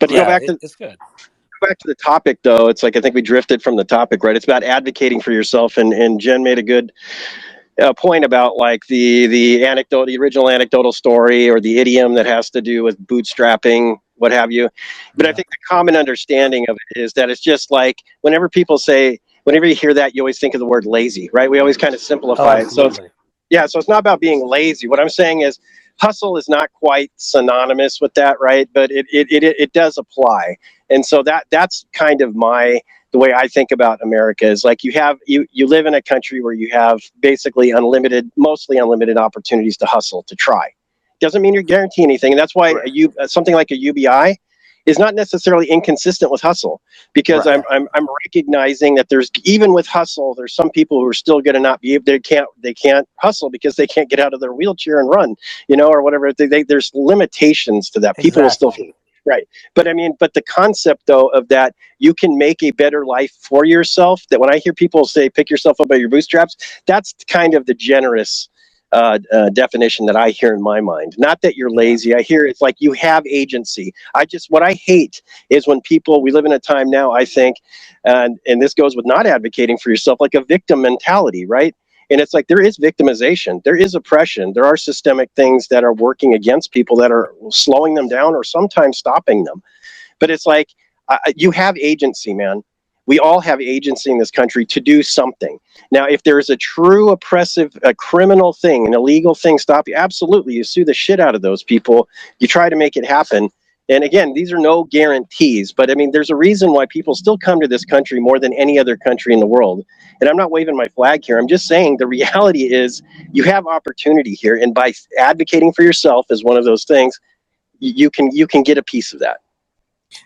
But to yeah, go back it- to it's good. go back to the topic though, it's like I think we drifted from the topic, right? It's about advocating for yourself, and and Jen made a good uh, point about like the the anecdote, the original anecdotal story, or the idiom that has to do with bootstrapping, what have you. But I think the common understanding of it is that it's just like whenever people say, whenever you hear that, you always think of the word lazy, right? We always kind of Oh, simplify it. So yeah, so it's not about being lazy. What I'm saying is hustle is not quite synonymous with that, right? But it it, it, it does apply. And so that that's kind of my the way I think about America is like you have you you live in a country where you have basically unlimited, mostly unlimited opportunities to hustle, to try. Doesn't mean you're guaranteeing anything. And that's why a U, uh, something like a UBI is not necessarily inconsistent with hustle because Right. I'm, I'm I'm recognizing that there's even with hustle there's some people who are still going to not be able they can't they can't hustle because they can't get out of their wheelchair and run you know or whatever. They, they, there's limitations to that. People will still right. But i mean but the concept though of that you can make a better life for yourself that when i hear people say pick yourself up by your bootstraps that's kind of the generous uh, uh, definition that I hear in my mind. Not that you're lazy. I hear it's like you have agency. I just what I hate is when people. We live in a time now. I think, and and this goes with not advocating for yourself, like a victim mentality, right? And it's like there is victimization, there is oppression, there are systemic things that are working against people that are slowing them down or sometimes stopping them. But it's like uh, you have agency, man. We all have agency in this country to do something. Now, if there is a true oppressive, a criminal thing, an illegal thing, stop you. Absolutely, you sue the shit out of those people. You try to make it happen. And again, these are no guarantees, but I mean, there's a reason why people still come to this country more than any other country in the world. And I'm not waving my flag here. I'm just saying the reality is you have opportunity here, and by advocating for yourself is one of those things. You can you can get a piece of that.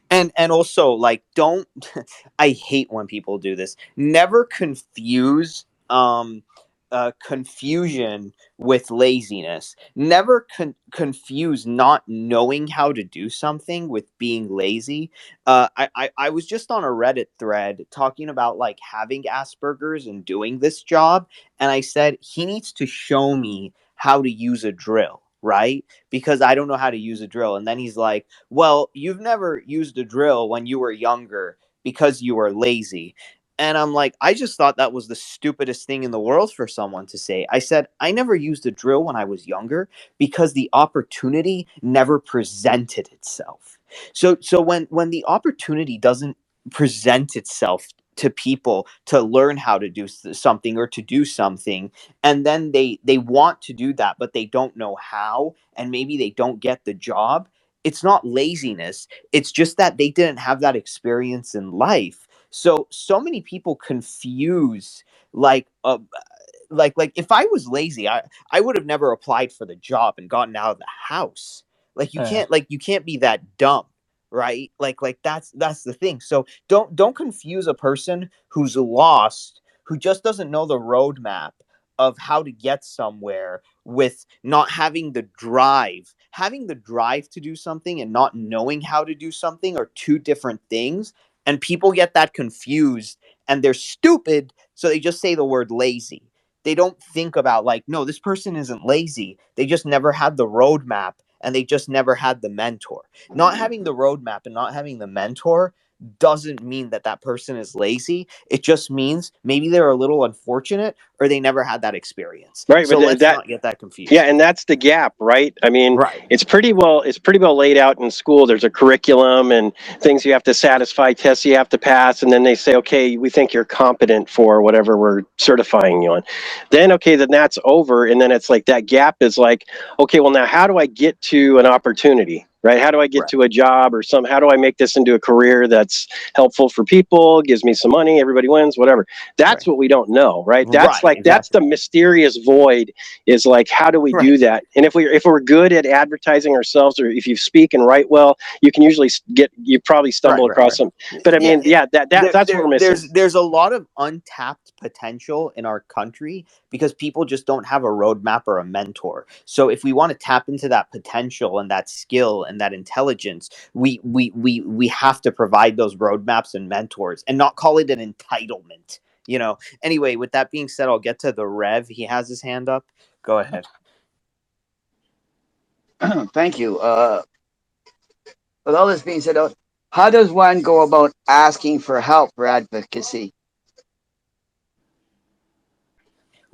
And and also like don't i hate when people do this. Never confuse um uh, confusion with laziness. Never con- confuse not knowing how to do something with being lazy. Uh, I, I i was just on a reddit thread talking about like having asperger's and doing this job and i said he needs to show me how to use a drill right because i don't know how to use a drill and then he's like well, you've never used a drill when you were younger because you were lazy. And I'm like, I just thought that was the stupidest thing in the world for someone to say. I said, I never used a drill when I was younger because the opportunity never presented itself. So so when when the opportunity doesn't present itself to people to learn how to do something or to do something and then they they want to do that but they don't know how and maybe they don't get the job. It's not laziness it's just that they didn't have that experience in life. So so many people confuse like uh, like like if i was lazy i i would have never applied for the job and gotten out of the house. Like you can't like you can't be that dumb right? Like like that's that's the thing. So don't don't confuse a person who's lost who just doesn't know the roadmap of how to get somewhere with not having the drive. Having the drive to do something and not knowing how to do something are two different things and people get that confused and they're stupid so they just say the word lazy. They don't think about like no this person isn't lazy. They just never had the roadmap and they just never had the mentor. Not mm-hmm. having the roadmap and not having the mentor doesn't mean that that person is lazy. It just means maybe they're a little unfortunate or they never had that experience. Right, so let's that- not get that confused. Yeah, and that's the gap, right? I mean, right. it's pretty well it's pretty well laid out in school. There's a curriculum and things you have to satisfy tests you have to pass and then they say okay we think you're competent for whatever we're certifying you on. Then okay then that's over and then it's like that gap is like okay well now how do i get to an opportunity right? How do i get Right. to a job or some how do i make this into a career that's helpful for people gives me some money everybody wins whatever. That's Right. what we don't know right? That's Right, like that's the mysterious void is like how do we do that? And if we if we're good at advertising ourselves or if you speak and write well you can usually get you probably stumble across some but i mean yeah, that, that there- that's there- what we're missing. There's there's a lot of untapped potential in our country because people just don't have a roadmap or a mentor. So if we want to tap into that potential and that skill and that intelligence, we we we we have to provide those roadmaps and mentors and not call it an entitlement. You know. Anyway, with that being said, I'll get to the Rev. He has his hand up. Go ahead. Thank you. Uh, with all this being said, uh, how does one go about asking for help for advocacy?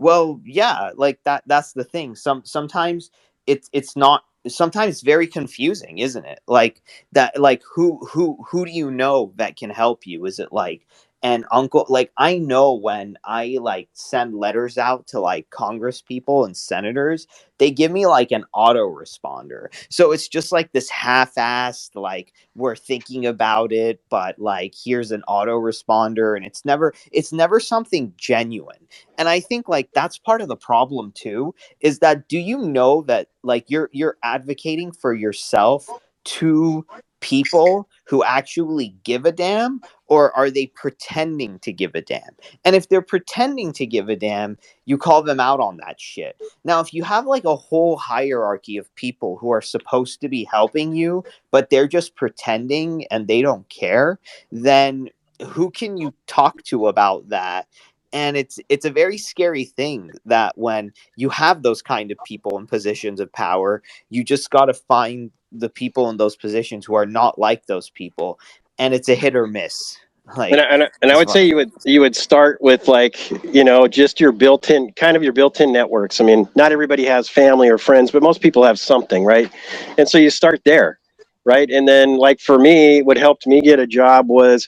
Well, yeah, like that that's the thing. Some sometimes it's it's not sometimes very confusing, isn't it? Like that like who who who do you know that can help you? Is it like an uncle like I know when I like send letters out to like congress people and senators, they give me like an autoresponder. So it's just like this half-assed like we're thinking about it, but like here's an autoresponder and it's never it's never something genuine and i think like that's part of the problem too is that do you know that like you're you're advocating for yourself to people who actually give a damn or are they pretending to give a damn? And if they're pretending to give a damn you call them out on that shit. Now if you have like a whole hierarchy of people who are supposed to be helping you but they're just pretending and they don't care then who can you talk to about that and it's it's a very scary thing that when you have those kind of people in positions of power you just got to find the people in those positions who are not like those people and it's a hit or miss like and I, and I, and I would say you would you would start with like you know just your built-in kind of your built-in networks. I mean, not everybody has family or friends, but most people have something, right? And so you start there, right? And then like for me, what helped me get a job was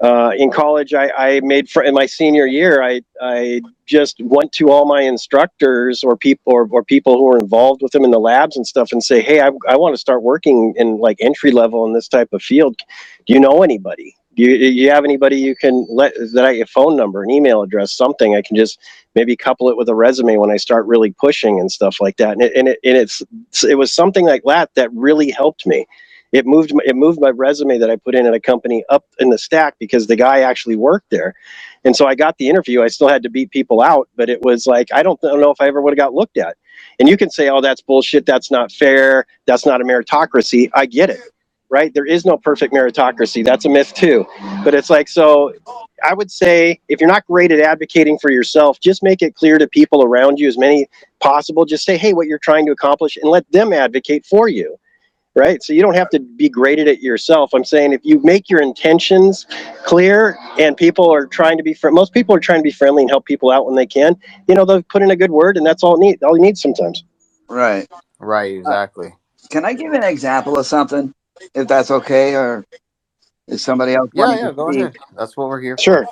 uh, in college. I, I made fr- in my senior year. I I just went to all my instructors or people or, or people who were involved with them in the labs and stuff, and say, hey, I I want to start working in like entry level in this type of field. Do you know anybody? Do you, do you have anybody you can let that I a phone number, an email address, something I can just maybe couple it with a resume when I start really pushing and stuff like that. And it, and, it, and it's it was something like that that really helped me. It moved my, it moved my resume that I put in at a company up in the stack because the guy actually worked there. And so I got the interview. I still had to beat people out, but it was like I don't, I don't know if I ever would have got looked at. And you can say, "Oh, that's bullshit. That's not fair. That's not a meritocracy." I get it right? There is no perfect meritocracy. That's a myth too. But it's like, so I would say if you're not great at advocating for yourself, just make it clear to people around you as many possible. Just say, hey, what you're trying to accomplish and let them advocate for you. Right. So you don't have to be great at it yourself. I'm saying if you make your intentions clear and people are trying to be fr- most people are trying to be friendly and help people out when they can, you know, they'll put in a good word and that's all it need all you need sometimes. Right. Right, exactly. Can I give an example of something, if that's okay, or is somebody else? Yeah, yeah, go ahead. That's what we're here Sure.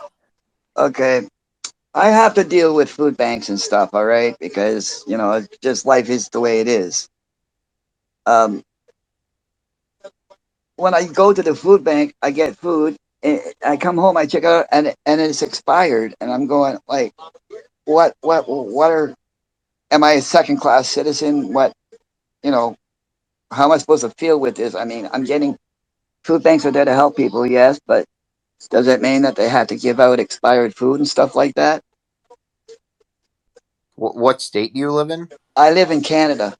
Okay. I have to deal with food banks and stuff, all right, because you know, just life is the way it is. Um, when I go to the food bank, I get food. And I come home, I check out, and and it's expired, and I'm going like, what, what, what are? Am I a second class citizen? What, you know, how am I supposed to feel with this? I mean, I'm getting food banks are there to help people, yes, but does it mean that they have to give out expired food and stuff like that? Wh- what state do you live in? I live in Canada.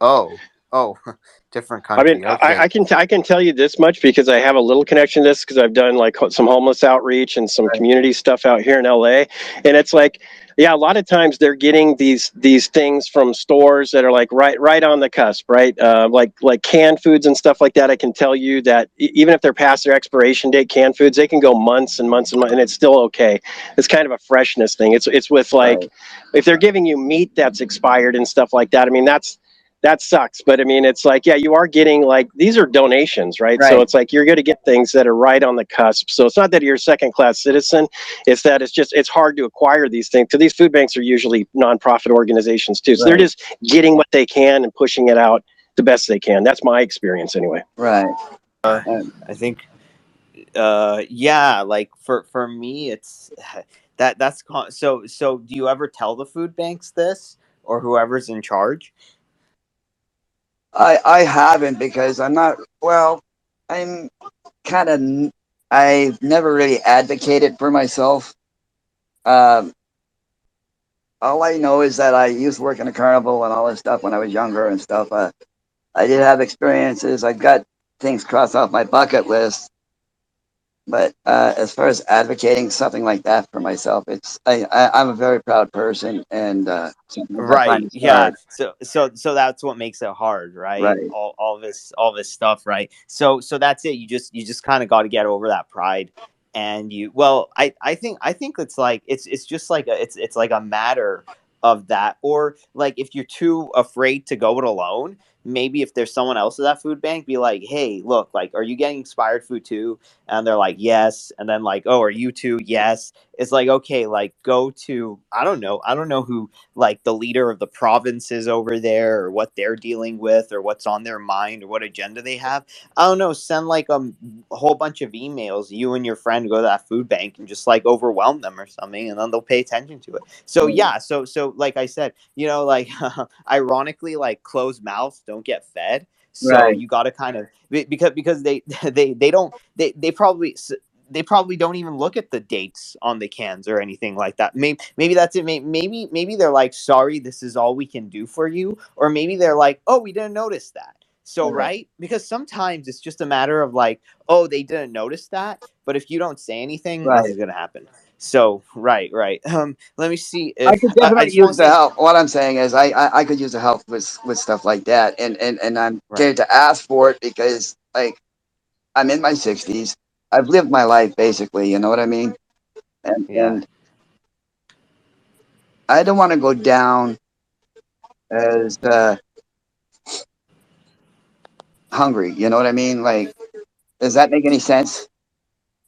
Oh, oh, different I country. mean, okay. I, I can t- I can tell you this much because I have a little connection to this because I've done like ho- some homeless outreach and some community stuff out here in LA, and it's like, yeah, a lot of times they're getting these these things from stores that are like right right on the cusp, right? Uh, like like canned foods and stuff like that. I can tell you that e- even if they're past their expiration date, canned foods they can go months and months and months, and it's still okay. It's kind of a freshness thing. It's it's with like if they're giving you meat that's expired and stuff like that. I mean that's that sucks. But I mean, it's like, yeah, you are getting like these are donations, right? So it's like you're going to get things that are right on the cusp. So it's not that you're a second class citizen. It's that it's just it's hard to acquire these things because these food banks are usually nonprofit organizations too. So they're just getting what they can and pushing it out the best they can. That's my experience anyway. Right. Uh, I think, uh, yeah, like for for me, it's that that's con- so. So, do you ever tell the food banks this or whoever's in charge? I I haven't because I'm not well. I'm kind of I've never really advocated for myself. Um, all I know is that I used to work in a carnival and all this stuff when I was younger and stuff. Uh, I did have experiences. I've got things crossed off my bucket list. But uh, as far as advocating something like that for myself, it's I, I I'm a very proud person, and uh, Right. Yeah. hard. So so so that's what makes it hard, right? Right. All all this all this stuff, right? So so that's it. You just you just kind of got to get over that pride and you well, I I think I think it's like it's it's just like a, it's it's like a matter of that or like if you're too afraid to go it alone, maybe if there's someone else at that food bank be like, "Hey, look, like are you getting expired food too?" And they're like, "Yes." And then like, "Oh, are you too?" "Yes." It's like, "Okay, like go to I don't know. I don't know who like the leader of the provinces over there or what they're dealing with or what's on their mind or what agenda they have i don't know send like um, a whole bunch of emails you and your friend go to that food bank and just like overwhelm them or something and then they'll pay attention to it so yeah so so like i said you know like ironically like closed mouths don't get fed so Right. you got to kind of because because they they they don't they they probably they probably don't even look at the dates on the cans or anything like that. Maybe maybe that's it. Maybe maybe they're like, sorry, this is all we can do for you, or maybe they're like, oh, we didn't notice that. So Right. right, because sometimes it's just a matter of like, oh, they didn't notice that, but if you don't say anything, Right. nothing's gonna happen. So right, right. Um, let me see if I could I, I definitely use the help. What I'm saying is, I, I I could use the help with with stuff like that, and and and I'm Right. scared to ask for it because like I'm in my 60s. I've lived my life basically. You know what I mean? And Yeah. and I don't want to go down as uh, hungry. You know what I mean? Like, does that make any sense?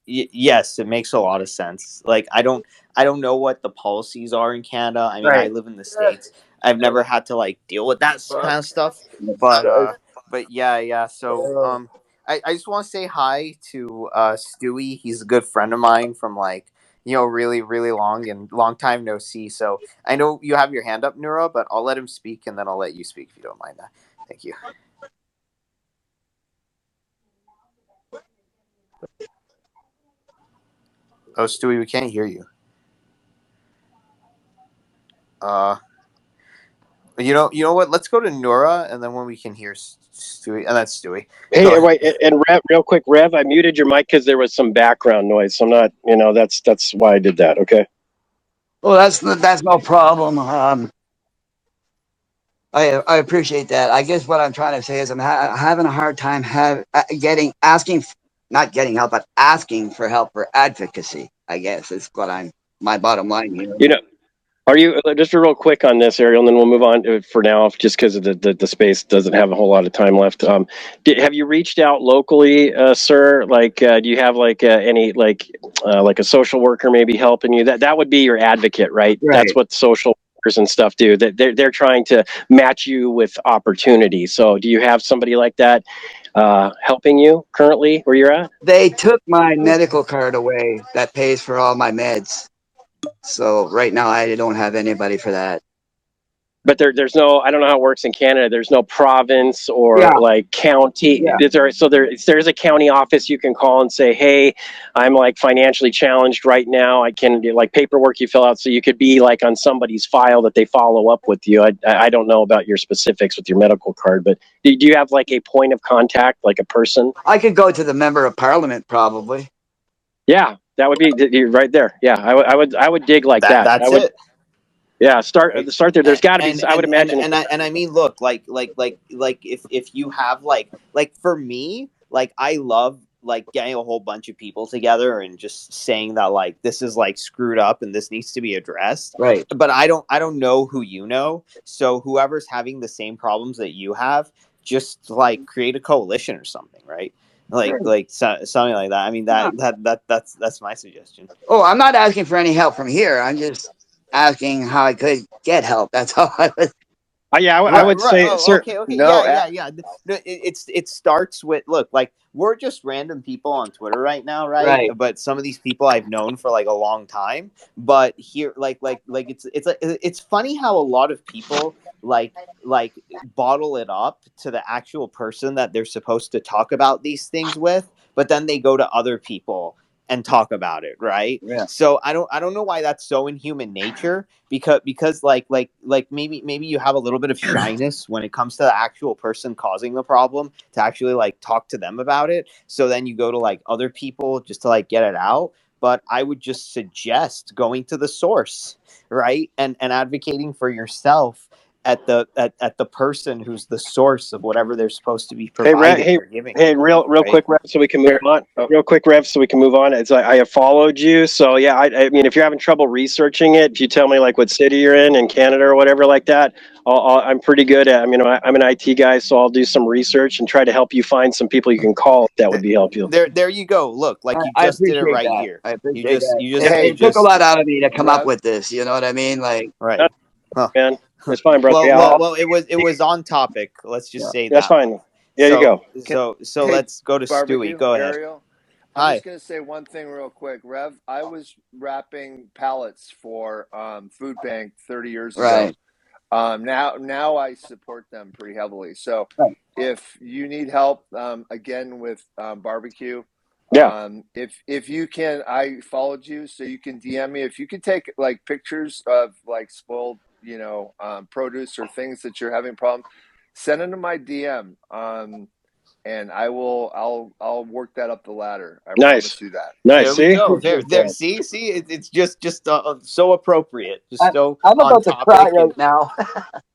Y- yes, it makes a lot of sense. Like I don't I don't know what the policies are in Canada. I mean, I live in the states. I've never had to like deal with that kind of stuff. But uh but yeah, yeah. So um I, I just want to say hi to uh Stewie. He's a good friend of mine from like you know really really long and long time no see. So I know you have your hand up, Nura, but I'll let him speak and then I'll let you speak if you don't mind that. Thank you. Oh, Stewie, we can't hear you. Uh, you know, you know what? Let's go to Nora, and then when we can hear Stewie, and that's Stewie. Hey, Go and ahead. wait, and- and Rev, real quick, Rev, I muted your mic because there was some background noise. So I'm not, you know, that's that's why I did that. Okay. Well, that's that's no problem. Um, I I appreciate that. I guess what I'm trying to say is I'm ha- having a hard time have uh, getting asking, f- not getting help, but asking for help for advocacy. I guess is what I'm my bottom line here. You know, are you uh, just real quick on this, Ariel, and then we'll move on to, for now, just because the, the the space doesn't have a whole lot of time left. Um, did, have you reached out locally, uh, sir? Like, uh, do you have like uh, any like uh, like a social worker maybe helping you? That that would be your advocate, right? Right. That's what social workers and stuff do. That they're they're trying to match you with opportunity. So, do you have somebody like that uh, helping you currently where you're at? They took my medical card away that pays for all my meds. So right now I don't have anybody for that. but there, there's no i don't know how it works in canada there's no province or Yeah. like county Yeah. Is there, so there, there's a county office you can call and say hey i'm like financially challenged right now i can do like paperwork you fill out so you could be like on somebody's file that they follow up with you i, I don't know about your specifics with your medical card but do, do you have like a point of contact like a person I could go to the member of parliament probably. yeah that would be you're right there yeah I would I would I would dig like that, That, that's I would it. yeah start start there there's got to be and, I would and- imagine and, and I and I mean, look, like like like like if if you have like like for me, like I love like getting a whole bunch of people together and just saying that like this is like screwed up and this needs to be addressed. Right. But I don't I don't know who you know, so whoever's having the same problems that you have, just like create a coalition or something, right? Like Sure. like so, something like that. I mean that that that that's that's my suggestion. Oh, I'm not asking for any help from here. I'm just asking how I could get help. That's all I was. Uh, yeah I would- I would Right, say oh, sir okay, okay, No, yeah, yeah, yeah. No, it, it's it starts with look, like we're just random people on Twitter right now, right? Right. But some of these people I've known for like a long time. But here, like, like, like it's it's like it's funny how a lot of people like like bottle it up to the actual person that they're supposed to talk about these things with, but then they go to other people and talk about it, right? Yeah. So I don't I don't know why that's so in human nature because because like like like maybe maybe you have a little bit of shyness when it comes to the actual person causing the problem to actually like talk to them about it. So then you go to like other people just to like get it out. But I would just suggest going to the source, right? And and advocating for yourself at the at, at the person who's the source of whatever they're supposed to be Hey, Ra- providing hey- or giving. Hey, real, real Right. quick, Rev, so we can move on. Oh. Real quick, Rev, so we can move on. It's like I have followed you, so yeah. I, I mean, if you're having trouble researching it, if you tell me like what city you're in in Canada or whatever like that, I'll, I'll, I'm pretty good at. I mean, I, I'm an IT guy, so I'll do some research and try to help you find some people you can call that would be helpful. There there you go. Look, like you I just did it right that. here. I You just that. you just Hey, you it took just a lot out of me to come up with this. You know what I mean? Like, right. Man, it's fine, bro. Well, yeah, well, well, it was it was on topic. Let's just say that. that's fine. Yeah, so, you go. So so Hey, let's go to Barbecue, Stewie. Go ahead. Ariel. Hi. I'm just gonna say one thing real quick, Rev. I was wrapping pallets for um, Food Bank 30 years ago. right. Um, now, now I support them pretty heavily. So, Right. if you need help, um, again with um, barbecue, Yeah. um, if if you can, I followed you, so you can DM me. If you could take like pictures of like spoiled, you know, um, produce or things that you're having problems, send them to my DM. Um, and I will, I'll, I'll work that up the ladder. I Nice. promise you that. Nice. there See, go. There, there. See, see, it, it's just, just uh, so appropriate, just so I'm on about to topic, cry right now.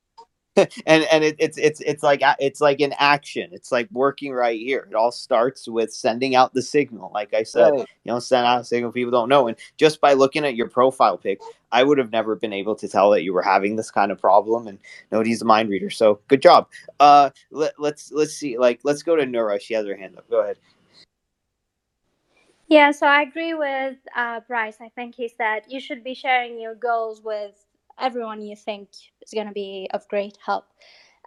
and and it, it's it's it's like it's like an action. It's like working right here. It all starts with sending out the signal. Like I said, Right. you know, send out a signal people don't know. And just by looking at your profile pic, I would have never been able to tell that you were having this kind of problem. And nobody's a mind reader, so good job. Uh, let, let's let's see. Like, let's go to Nura. She has her hand up. Go ahead. Yeah, so I agree with uh, Bryce. I think he said you should be sharing your goals with everyone you think is going to be of great help.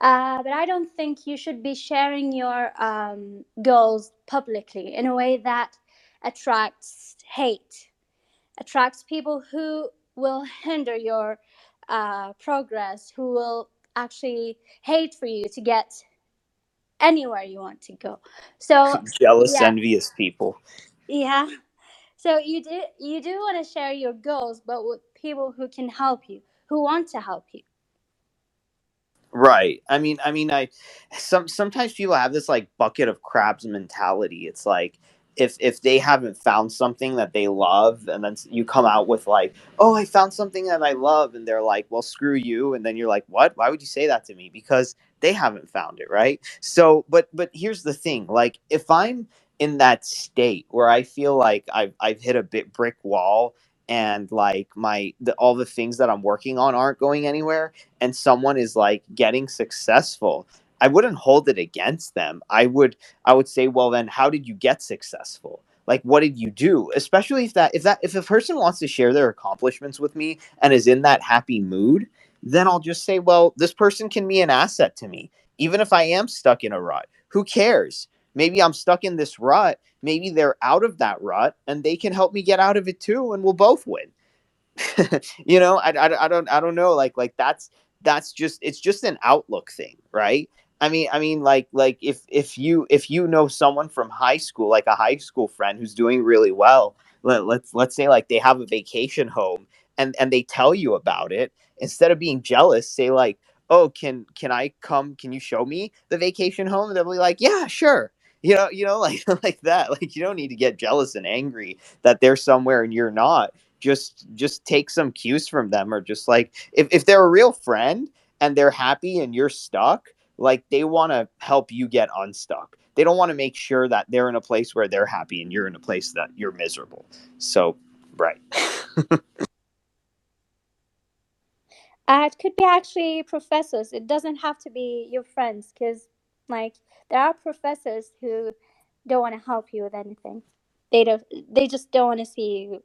Uh, but I don't think you should be sharing your um, goals publicly in a way that attracts hate, attracts people who will hinder your uh, progress, who will actually hate for you to get anywhere you want to go. So, Jealous, yeah. envious people. yeah. So you do you do want to share your goals, but with people who can help you, who want to help you. Right. I mean, I mean, I some sometimes people have this like bucket of crabs mentality. It's like if if they haven't found something that they love, and then you come out with like, "Oh, I found something that I love," and they're like, "Well, screw you," and then you're like, "What? Why would you say that to me?" Because they haven't found it, right? So, but but here's the thing: like, if I'm in that state where I feel like I've I've hit a bit brick wall and like my the, all the things that I'm working on aren't going anywhere and someone is like getting successful I wouldn't hold it against them. I would I would say well then how did you get successful? Like what did you do? Especially if that if that if a person wants to share their accomplishments with me and is in that happy mood then I'll just say well this person can be an asset to me. Even if I am stuck in a rut who cares maybe I'm stuck in this rut. Maybe they're out of that rut and they can help me get out of it too and we'll both win. You know I, I, I don't i don't know like like that's that's just it's just an outlook thing right? I mean i mean like like if if you if you know someone from high school like a high school friend who's doing really well let, let's let's say like they have a vacation home and and they tell you about it instead of being jealous say like oh can can i come can you show me the vacation home? And they'll be like yeah sure you know you know like like that like you don't need to get jealous and angry that they're somewhere and you're not. Just just take some cues from them or just like if, if they're a real friend and they're happy and you're stuck like they want to help you get unstuck. They don't want to make sure that they're in a place where they're happy and you're in a place that you're miserable. So right. Uh, it could be actually professors. It doesn't have to be your friends, because like there are professors who don't want to help you with anything. They don't. They just don't want to see you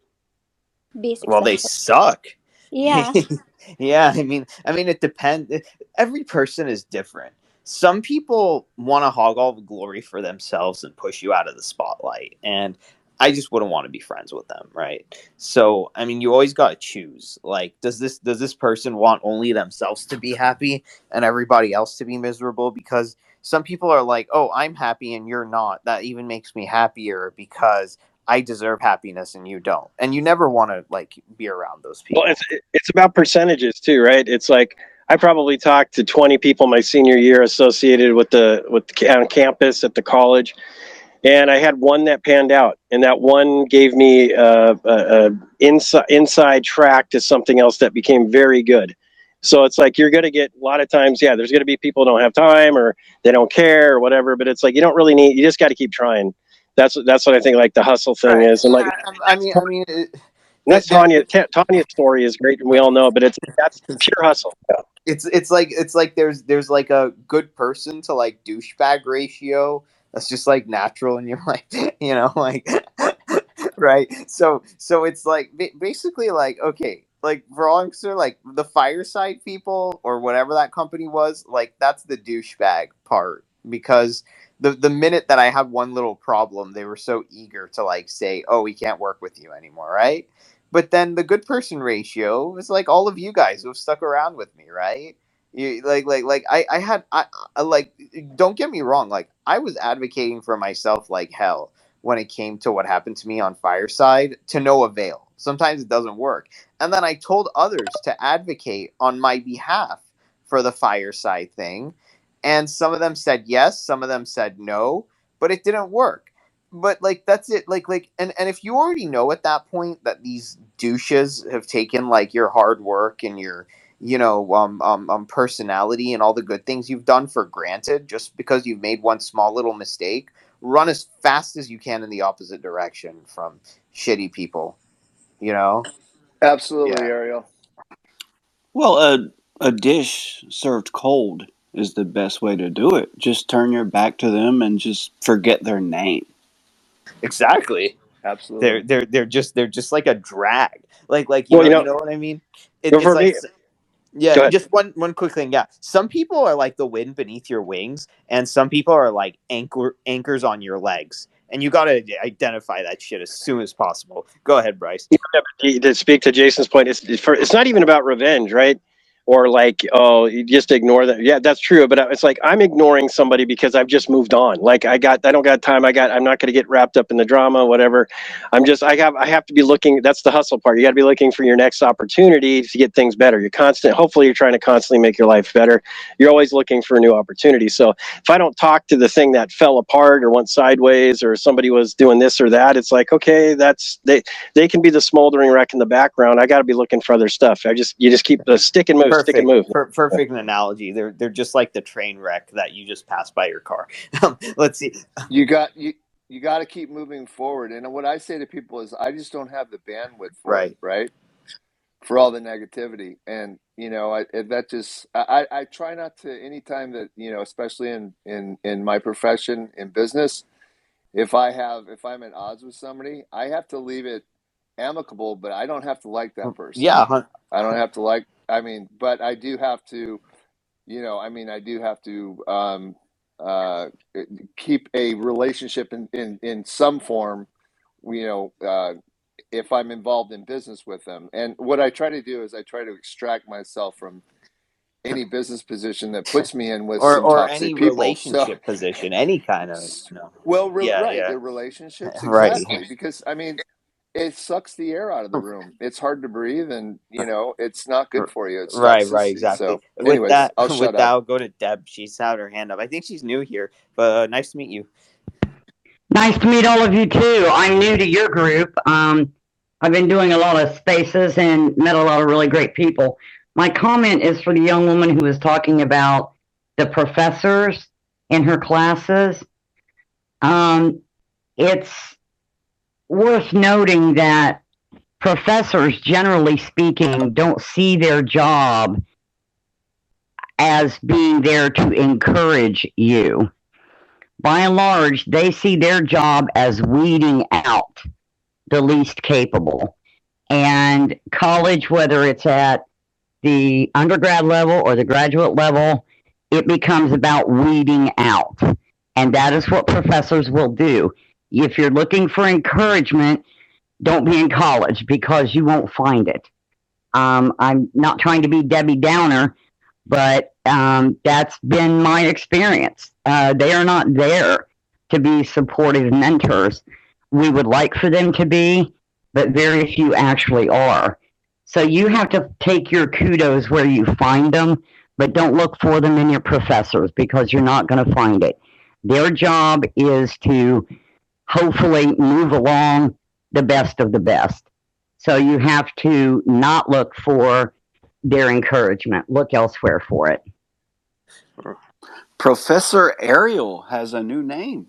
be successful. well they suck Yeah. yeah i mean i mean it depends every person is different some people want to hog all the glory for themselves and push you out of the spotlight and i just wouldn't want to be friends with them right so i mean you always got to choose like does this does this person want only themselves to be happy and everybody else to be miserable because some people are like oh i'm happy and you're not that even makes me happier because I deserve happiness and you don't. And you never want to like be around those people. Well, it's it's about percentages too, right? It's like I probably talked to 20 people my senior year associated with the with the, on campus at the college, and I had one that panned out, and that one gave me uh, a, a inside inside track to something else that became very good. So it's like you're going to get a lot of times, yeah. There's going to be people who don't have time or they don't care or whatever, but it's like you don't really need. You just got to keep trying. That's that's what I think. Like the hustle thing Right. is, and like I, I mean, I mean, it, that's that- Tanya. Ta- Tanya's story is great, and we all know. But it's that's pure hustle. it's it's like it's like there's there's like a good person to like douchebag ratio that's just like natural and you're like you know like right so so it's like basically like okay like for all I'm concerned, like the fireside people or whatever that company was like that's the douchebag part because the the minute that I have one little problem they were so eager to like say oh we can't work with you anymore right but then the good person ratio is like all of you guys who have stuck around with me, right? You, like, like, like I, I had, I, I, like, don't get me wrong. Like, I was advocating for myself like hell when it came to what happened to me on Fireside to no avail. Sometimes it doesn't work. And then I told others to advocate on my behalf for the Fireside thing. And some of them said yes, some of them said no, but it didn't work but like that's it like like and and if you already know at that point that these douches have taken like your hard work and your you know um, um um personality and all the good things you've done for granted just because you've made one small little mistake run as fast as you can in the opposite direction from shitty people you know Absolutely, Yeah. Ariel. Well, a a dish served cold is the best way to do it. Just turn your back to them and just forget their name. exactly Absolutely. they're they're they're just they're just like a drag like like you, Well, know, you you know- know what i mean it, it's for like me- yeah just one one quick thing yeah some people are like the wind beneath your wings and some people are like anchor anchors on your legs and you got to identify that shit as soon as possible go ahead bryce to speak to Jason's point, it's it's it's not even about revenge, right? Or like, oh, you just ignore that. Yeah, that's true. But uh, it's like I'm ignoring somebody because I've just moved on. Like I got, I don't got time. I got, I'm not going to get wrapped up in the drama, whatever. I'm just, I have, I have to be looking. That's the hustle part. You got to be looking for your next opportunity to get things better. You're constant. Hopefully, you're trying to constantly make your life better. You're always looking for a new opportunity. So if I don't talk to the thing that fell apart or went sideways or somebody was doing this or that, it's like, okay, that's they they can be the smoldering wreck in the background. I got to be looking for other stuff. I just you just keep the stick and move, and move. Per- perfect analogy they're they're just like the train wreck that you just passed by your car um, let's see you got you you got to keep moving forward. And what I say to people is, I just don't have the bandwidth for Right. it, right? For all the negativity, and you know, I that just I I I try not to anytime that you know, especially in in in my profession in business, if I have if I'm at odds with somebody, I have to leave it amicable, but I don't have to like that mm, person. yeah I don't have to like. I mean, but I do have to. You know, I mean, I do have to um, uh, keep a relationship in, in in some form. You know, uh, if I'm involved in business with them, and what I try to do is I try to extract myself from any business position that puts me in with or some or toxic any people. So, relationship position, any kind of you know. well, re- Yeah, right, yeah, the relationships right. because I mean, it sucks the air out of the room. It's hard to breathe, and you know, it's not good for you. It's Right, right, exactly. So, With anyways, that, I'll with shut that, up. I'll go to Deb. She's had her hand up. I think she's new here, but uh, nice to meet you. Nice to meet all of you too. I'm new to your group. Um, I've been doing a lot of spaces and met a lot of really great people. My comment is for the young woman who was talking about the professors in her classes. Um, it's worth noting that professors, generally speaking, don't see their job as being there to encourage you by and large, they see their job as weeding out the least capable. And college, whether it's at the undergrad level or the graduate level, it becomes about weeding out. And that is what professors will do. If you're looking for encouragement, don't be in college because you won't find it. Um, I'm not trying to be Debbie Downer, but um, that's been my experience. Uh, they are not there to be supportive mentors. We would like for them to be, but very few actually are. So you have to take your kudos where you find them, but don't look for them in your professors because you're not going to find it. Their job is to hopefully move along the best of the best. So you have to not look for their encouragement, look elsewhere for it. Professor Ariel has a new name.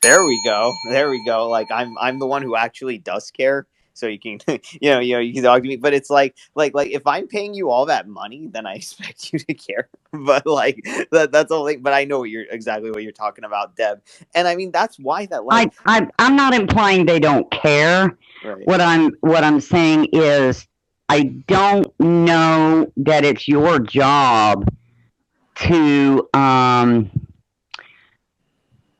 There we go. There we go. Like I'm I'm the one who actually does care. So you can you know, you know, you can talk to me. But it's like like like if I'm paying you all that money, then I expect you to care. But like that that's all thing. But I know what you're exactly what you're talking about, Deb. And I mean that's why that I, like I I'm not implying they don't care. right. What I'm what I'm saying is I don't know that it's your job to um,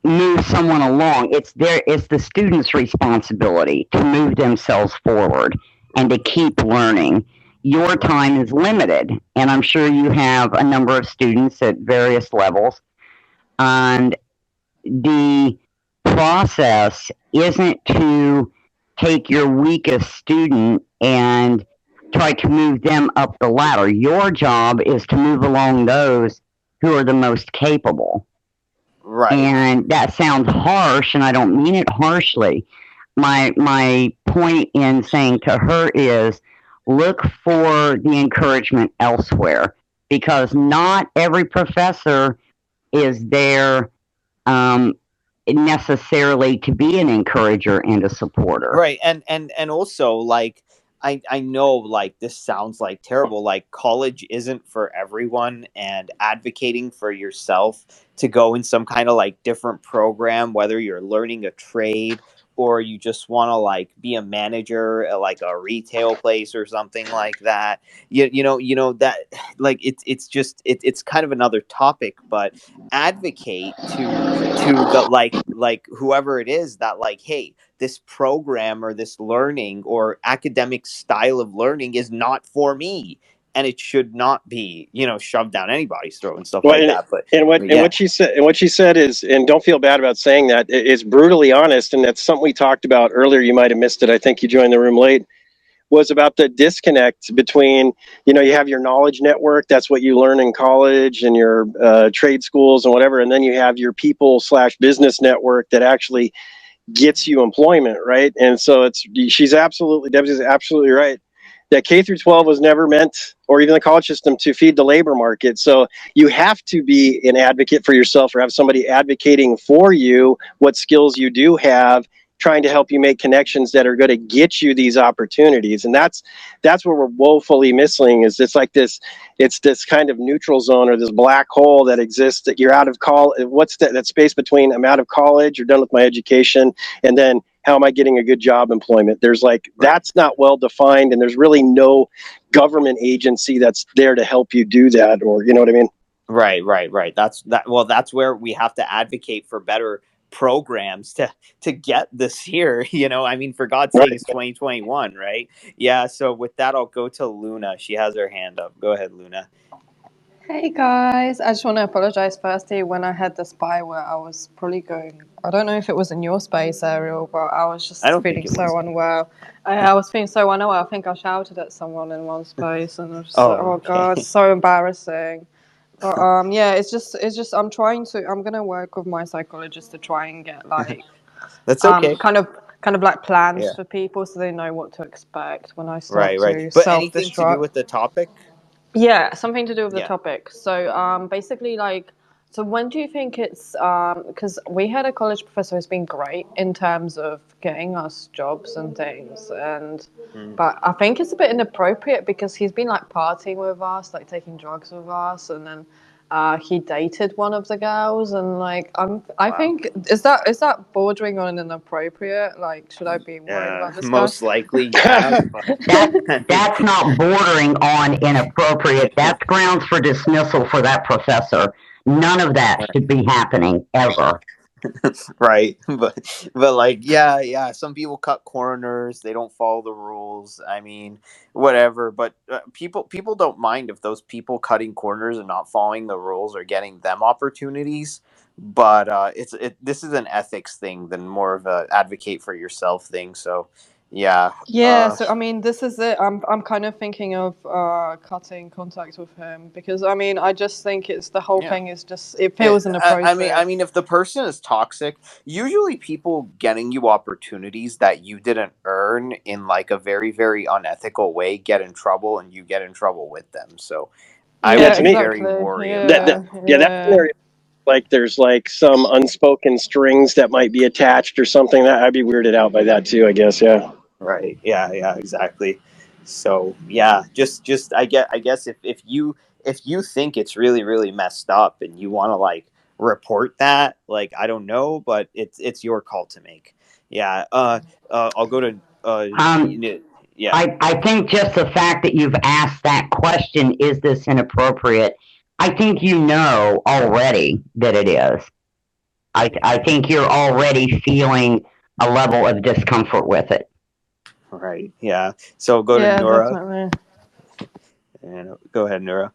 move someone along. It's their it's the student's responsibility to move themselves forward and to keep learning. Your time is limited, and I'm sure you have a number of students at various levels. And the process isn't to take your weakest student and try to move them up the ladder. Your job is to move along those who are the most capable. Right. And that sounds harsh, and I don't mean it harshly. My my point in saying to her is look for the encouragement elsewhere because not every professor is there um, necessarily to be an encourager and a supporter. right and and and also like i i know like this sounds like terrible like college isn't for everyone and advocating for yourself to go in some kind of like different program whether you're learning a trade or you just want to like be a manager at like a retail place or something like that you, you know you know that like it's it's just it, it's kind of another topic but advocate to to the like like whoever it is that like hey this program or this learning or academic style of learning is not for me and it should not be you know shoved down anybody's throat and stuff Well, like and- that but And what Yeah. and what she said and what she said is, and don't feel bad about saying that. It's brutally honest, and that's something we talked about earlier. You might have missed it. I think you joined the room late. Was about the disconnect between you know you have your knowledge network. That's what you learn in college and your uh, trade schools and whatever, and then you have your people slash business network that actually gets you employment, right? And so it's she's absolutely Debbie's absolutely right that K through 12 was never meant, or even the college system, to feed the labor market. So you have to be an advocate for yourself or have somebody advocating for you what skills you do have trying to help you make connections that are going to get you these opportunities and that's that's where we're woefully missing is it's like this it's this kind of neutral zone or this black hole that exists that you're out of call what's that, that space between i'm out of college or done with my education and then how am i getting a good job employment there's like that's not well defined and there's really no government agency that's there to help you do that or you know what i mean Right, right, right. That's that. Well, that's where we have to advocate for better programs to to get this here. You know, I mean, for God's sake, it's 2021, right? Yeah. So with that, I'll go to Luna. She has her hand up. Go ahead, Luna. Hey guys, I just want to apologize firstly when I had the where I was probably going, I don't know if it was in your space, Ariel, but I was I just think feeling it was. so unwell. I, I was feeling so unwell. I think I shouted at someone in one space and I was just like, Oh, oh God, okay. so embarrassing. But um, yeah, it's just, it's just, I'm trying to, I'm gonna work with my psychologist to try and get like, That's um, okay. kind of, kind of like plans Yeah. for people so they know what to expect when I start Right, right. to But anything to do self-destruct. with the topic? Yeah, something to do with the Yeah. topic. So, um, basically, like, so when do you think it's, um, because we had a college professor who's been great in terms of getting us jobs and things, and Mm. but I think it's a bit inappropriate because he's been like partying with us, like taking drugs with us, and then uh, he dated one of the girls, and like I'm, I Wow. think is that is that bordering on inappropriate? Like, should I be worried Uh, about this guy? most likely, yeah. But That that's not bordering on inappropriate. That's grounds for dismissal for that professor. None of that should be happening ever. right. But but like yeah yeah some people cut corners they don't follow the rules i mean whatever but uh, people people don't mind if those people cutting corners and not following the rules are getting them opportunities but uh it's it this is an ethics thing than more of a advocate for yourself thing so yeah Yeah, uh so I mean, this is it. I'm I'm kind of thinking of uh, cutting contact with him because I mean, I just think it's the whole yeah thing is just it feels It, feels I, I mean. I mean, if the person is toxic, usually people getting you opportunities that you didn't earn in like a very, very unethical way get in trouble, and you get in trouble with them. So, I Yeah, Yeah, would me, very exactly. wary of that, that. that Yeah, yeah, that yeah. scenario, like there's like some unspoken strings that might be attached or something. That I'd be weirded out by that too. I guess. Yeah. Right? Yeah, yeah, exactly. So, yeah, just, just, I get, I guess if if you if you think it's really, really messed up, and you want to like report that, like, I don't know, but it's it's your call to make. Yeah. Uh. Uh. I'll go to. Uh. Um, Yeah. I, I think just the fact that you've asked that question, is this inappropriate? I think you know already that it is. I, I think you're already feeling a level of discomfort with it. Right. Yeah. So go to Nora and go ahead, Nora.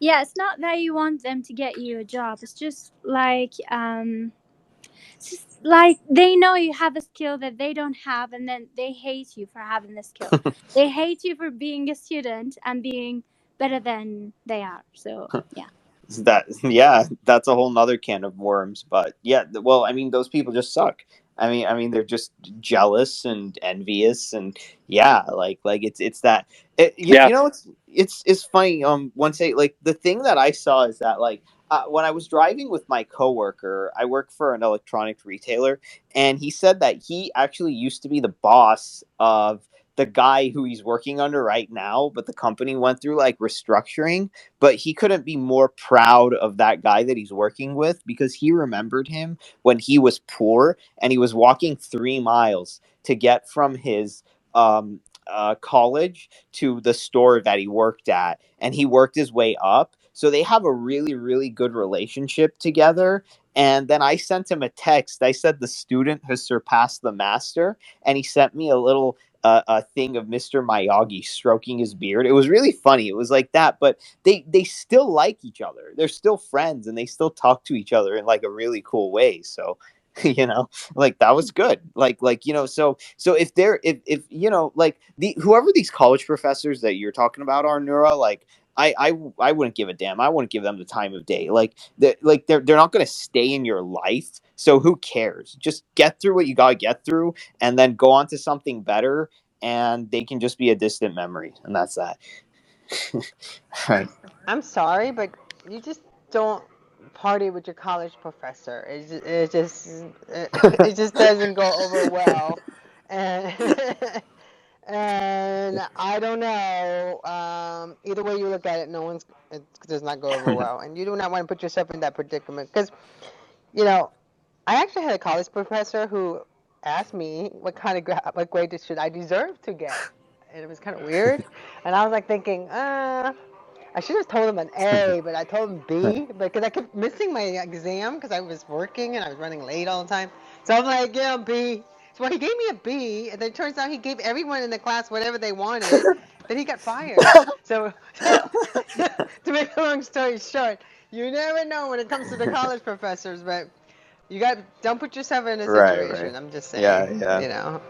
Yeah, it's not that you want them to get you a job. It's just like um it's just like they know you have a skill that they don't have and then they hate you for having the skill. they hate you for being a student and being better than they are. So, yeah. that yeah, that's a whole nother can of worms. But yeah, well, I mean, those people just suck. I mean, I mean, they're just jealous and envious, and yeah, like, like it's it's that. It, you, Yeah. you know, it's it's it's funny. Um, one say like the thing that I saw is that like uh, when I was driving with my coworker, I work for an electronics retailer, and he said that he actually used to be the boss of the guy who he's working under right now, but the company went through like restructuring. But he couldn't be more proud of that guy that he's working with because he remembered him when he was poor and he was walking three miles to get from his um, uh, college to the store that he worked at, and he worked his way up. So they have a really, really good relationship together. And then I sent him a text. I said the student has surpassed the master, and he sent me a little uh, a thing of Mr. Miyagi stroking his beard. It was really funny. It was like that, but they they still like each other. They're still friends, and they still talk to each other in like a really cool way. So, you know, like that was good. Like like you know, so so if they're if if you know like the whoever these college professors that you're talking about are Nora, like. I, I, I wouldn't give a damn. I wouldn't give them the time of day. Like they like they're they're not gonna stay in your life. So who cares? Just get through what you gotta get through, and then go on to something better and they can just be a distant memory and that's that right I'm sorry, but you just don't party with your college professor. It just, it just, it, it just doesn't go over well, and and I don't know. Um, either way you look at it, no one's it does not go over well, and you do not want to put yourself in that predicament because you know I actually had a college professor who asked me what kind of gra- what grade should I deserve to get, and it was kind of weird, and I was like thinking, uh. I should have told him an A, but I told him B because I kept missing my exam because I was working and I was running late all the time. So I'm like, yeah, B. So he gave me a B, and then it turns out he gave everyone in the class whatever they wanted. then he got fired. So, to make a long story short, you never know when it comes to the college professors, but you got don't put yourself in a Right, situation. right. I'm just saying. Yeah, yeah. You know.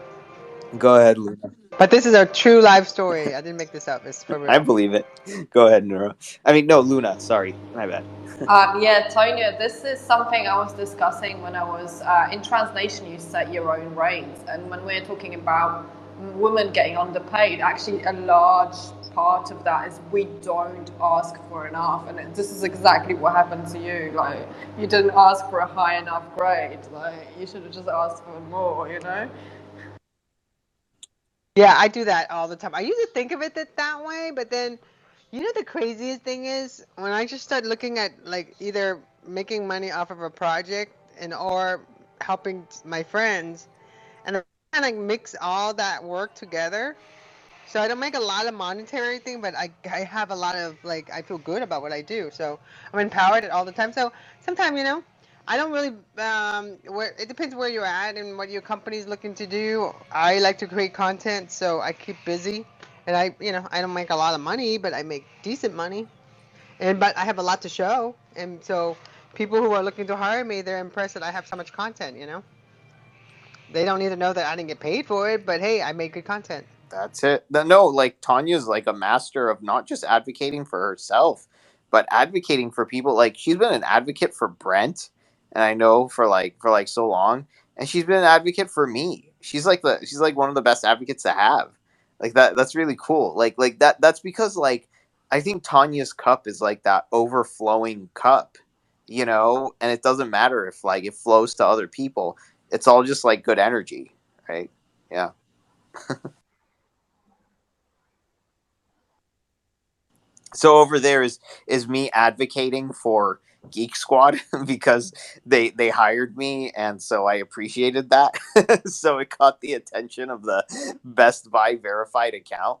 Go ahead, Luna. But this is a true life story. I didn't make this up. It's for real. I believe it. Go ahead, Nora. I mean, no, Luna. Sorry, my bad. Um, yeah, Tanya, this is something I was discussing when I was uh, in translation. You set your own rates, and when we're talking about women getting underpaid, actually a large part of that is we don't ask for enough, and it, this is exactly what happened to you. Like you didn't ask for a high enough grade. Like you should have just asked for more. You know. Yeah, I do that all the time. I used to think of it that, that way, but then, you know, the craziest thing is when I just start looking at like either making money off of a project and or helping my friends, and I kind of mix all that work together. So I don't make a lot of monetary thing, but I, I have a lot of like I feel good about what I do. So I'm empowered all the time. So sometimes you know I don't really um where it depends where you're at and what your company's looking to do. I like to create content, so I keep busy, and I you know I don't make a lot of money, but I make decent money, and but I have a lot to show, and so people who are looking to hire me, they're impressed that I have so much content. You know, they don't need to know that I didn't get paid for it, but hey, I make good content. That's it. No, like Tanya's like a master of not just advocating for herself, but advocating for people. Like she's been an advocate for Brent, and I know for like for like so long, and she's been an advocate for me. She's like the she's like one of the best advocates to have. Like that that's really cool. Like like that that's because like I think Tanya's cup is like that overflowing cup, you know, and it doesn't matter if like it flows to other people. It's all just like good energy, right? Yeah. so over there is is me advocating for geek squad because they they hired me and so i appreciated that. So it caught the attention of the best buy verified account.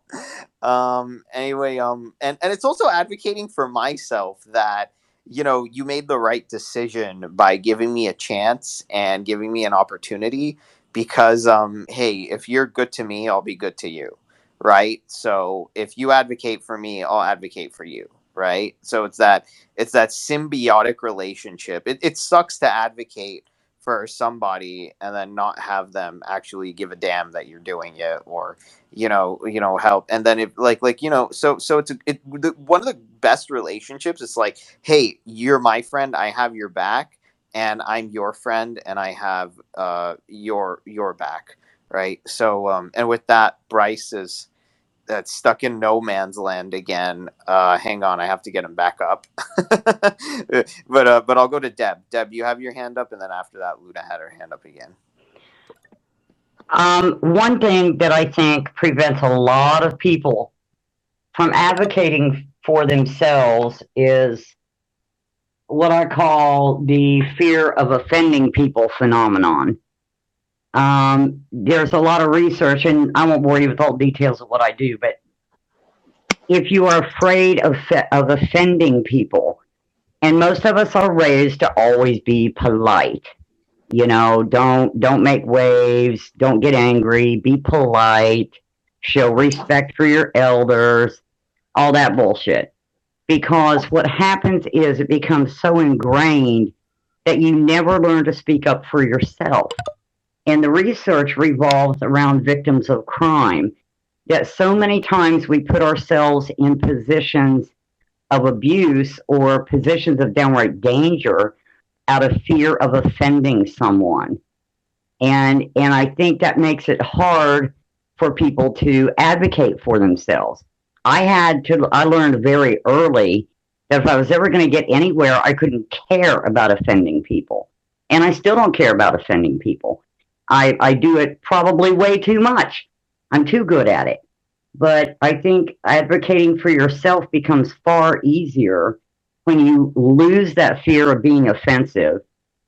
Um anyway um and and it's also advocating for myself that you know you made the right decision by giving me a chance and giving me an opportunity because um hey if you're good to me i'll be good to you right? So if you advocate for me i'll advocate for you right? So it's that it's that symbiotic relationship. It, it sucks to advocate for somebody and then not have them actually give a damn that you're doing it or you know you know help. And then if like like you know so so it's a, it the, one of the best relationships it's like hey you're my friend i have your back and i'm your friend and i have uh your your back right? So um and with that bryce is that's stuck in no man's land again. Uh, hang on, I have to get him back up. but uh, but I'll go to Deb. Deb, you have your hand up, and then after that, Luna had her hand up again. Um, one thing that I think prevents a lot of people from advocating for themselves is what I call the fear of offending people phenomenon. Um, there's a lot of research, and I won't bore you with all the details of what I do, but if you are afraid of, of offending people, and most of us are raised to always be polite, you know, don't don't make waves, don't get angry, be polite, show respect for your elders, all that bullshit. Because what happens is it becomes so ingrained that you never learn to speak up for yourself. And the research revolves around victims of crime. That so many times we put ourselves in positions of abuse or positions of downright danger out of fear of offending someone. And and I think that makes it hard for people to advocate for themselves. I had to I learned very early that if I was ever going to get anywhere, I couldn't care about offending people. And I still don't care about offending people. I, I do it probably way too much. I'm too good at it. But I think advocating for yourself becomes far easier when you lose that fear of being offensive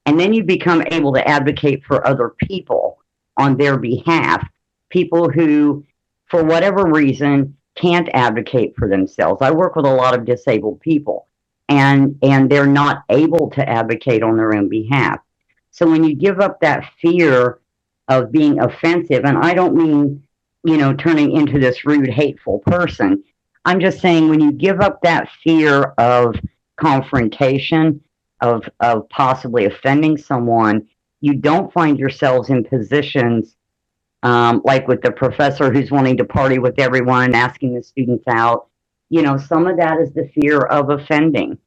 and then you become able to advocate for other people on their behalf, people who, for whatever reason, can't advocate for themselves. I work with a lot of disabled people and and they're not able to advocate on their own behalf. So when you give up that fear of being offensive. And I don't mean, you know, turning into this rude, hateful person. I'm just saying when you give up that fear of confrontation, of, of possibly offending someone, you don't find yourselves in positions um, like with the professor who's wanting to party with everyone, asking the students out. You know, some of that is the fear of offending.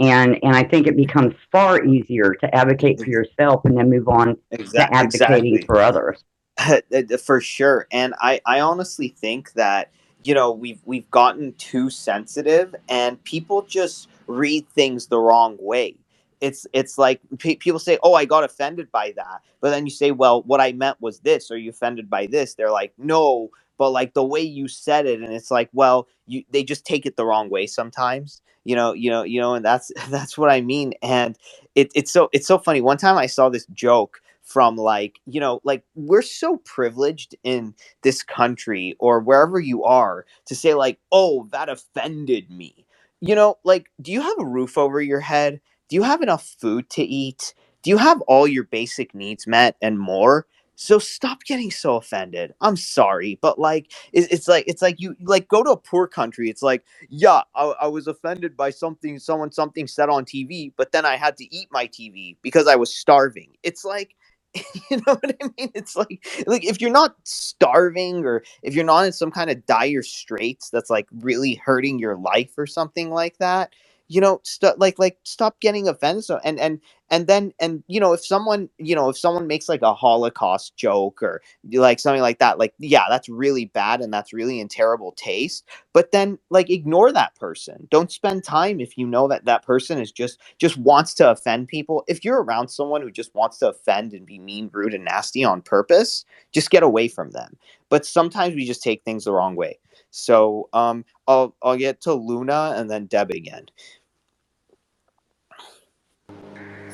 And, and I think it becomes far easier to advocate for yourself and then move on Exa- to advocating exactly. for others. for sure. And i i honestly think that you know we've we've gotten too sensitive and people just read things the wrong way. It's it's like pe- people say oh i got offended by that. But then you say well what i meant was this. Are you offended by this? They're like no. But like the way you said it and it's like well you they just take it the wrong way sometimes you know you know you know and that's that's what i mean and it, it's so it's so funny. One time i saw this joke from like you know like we're so privileged in this country or wherever you are to say like oh that offended me. You know like do you have a roof over your head? Do you have enough food to eat? Do you have all your basic needs met and more so stop getting so offended. I'm sorry but like it's, it's like it's like you like go to a poor country. It's like yeah I, I was offended by something someone something said on tv but then i had to eat my tv because i was starving. It's like you know what I mean? It's like like if you're not starving or if you're not in some kind of dire straits that's like really hurting your life or something like that, you know, st- like like stop getting offended. And and and then and you know if someone you know if someone makes like a Holocaust joke or like something like that, like yeah, that's really bad and that's really in terrible taste. But then like ignore that person. Don't spend time if you know that that person is just just wants to offend people. If you're around someone who just wants to offend and be mean, rude, and nasty on purpose, just get away from them. But sometimes we just take things the wrong way. So um, I'll I'll get to Luna and then Deb again.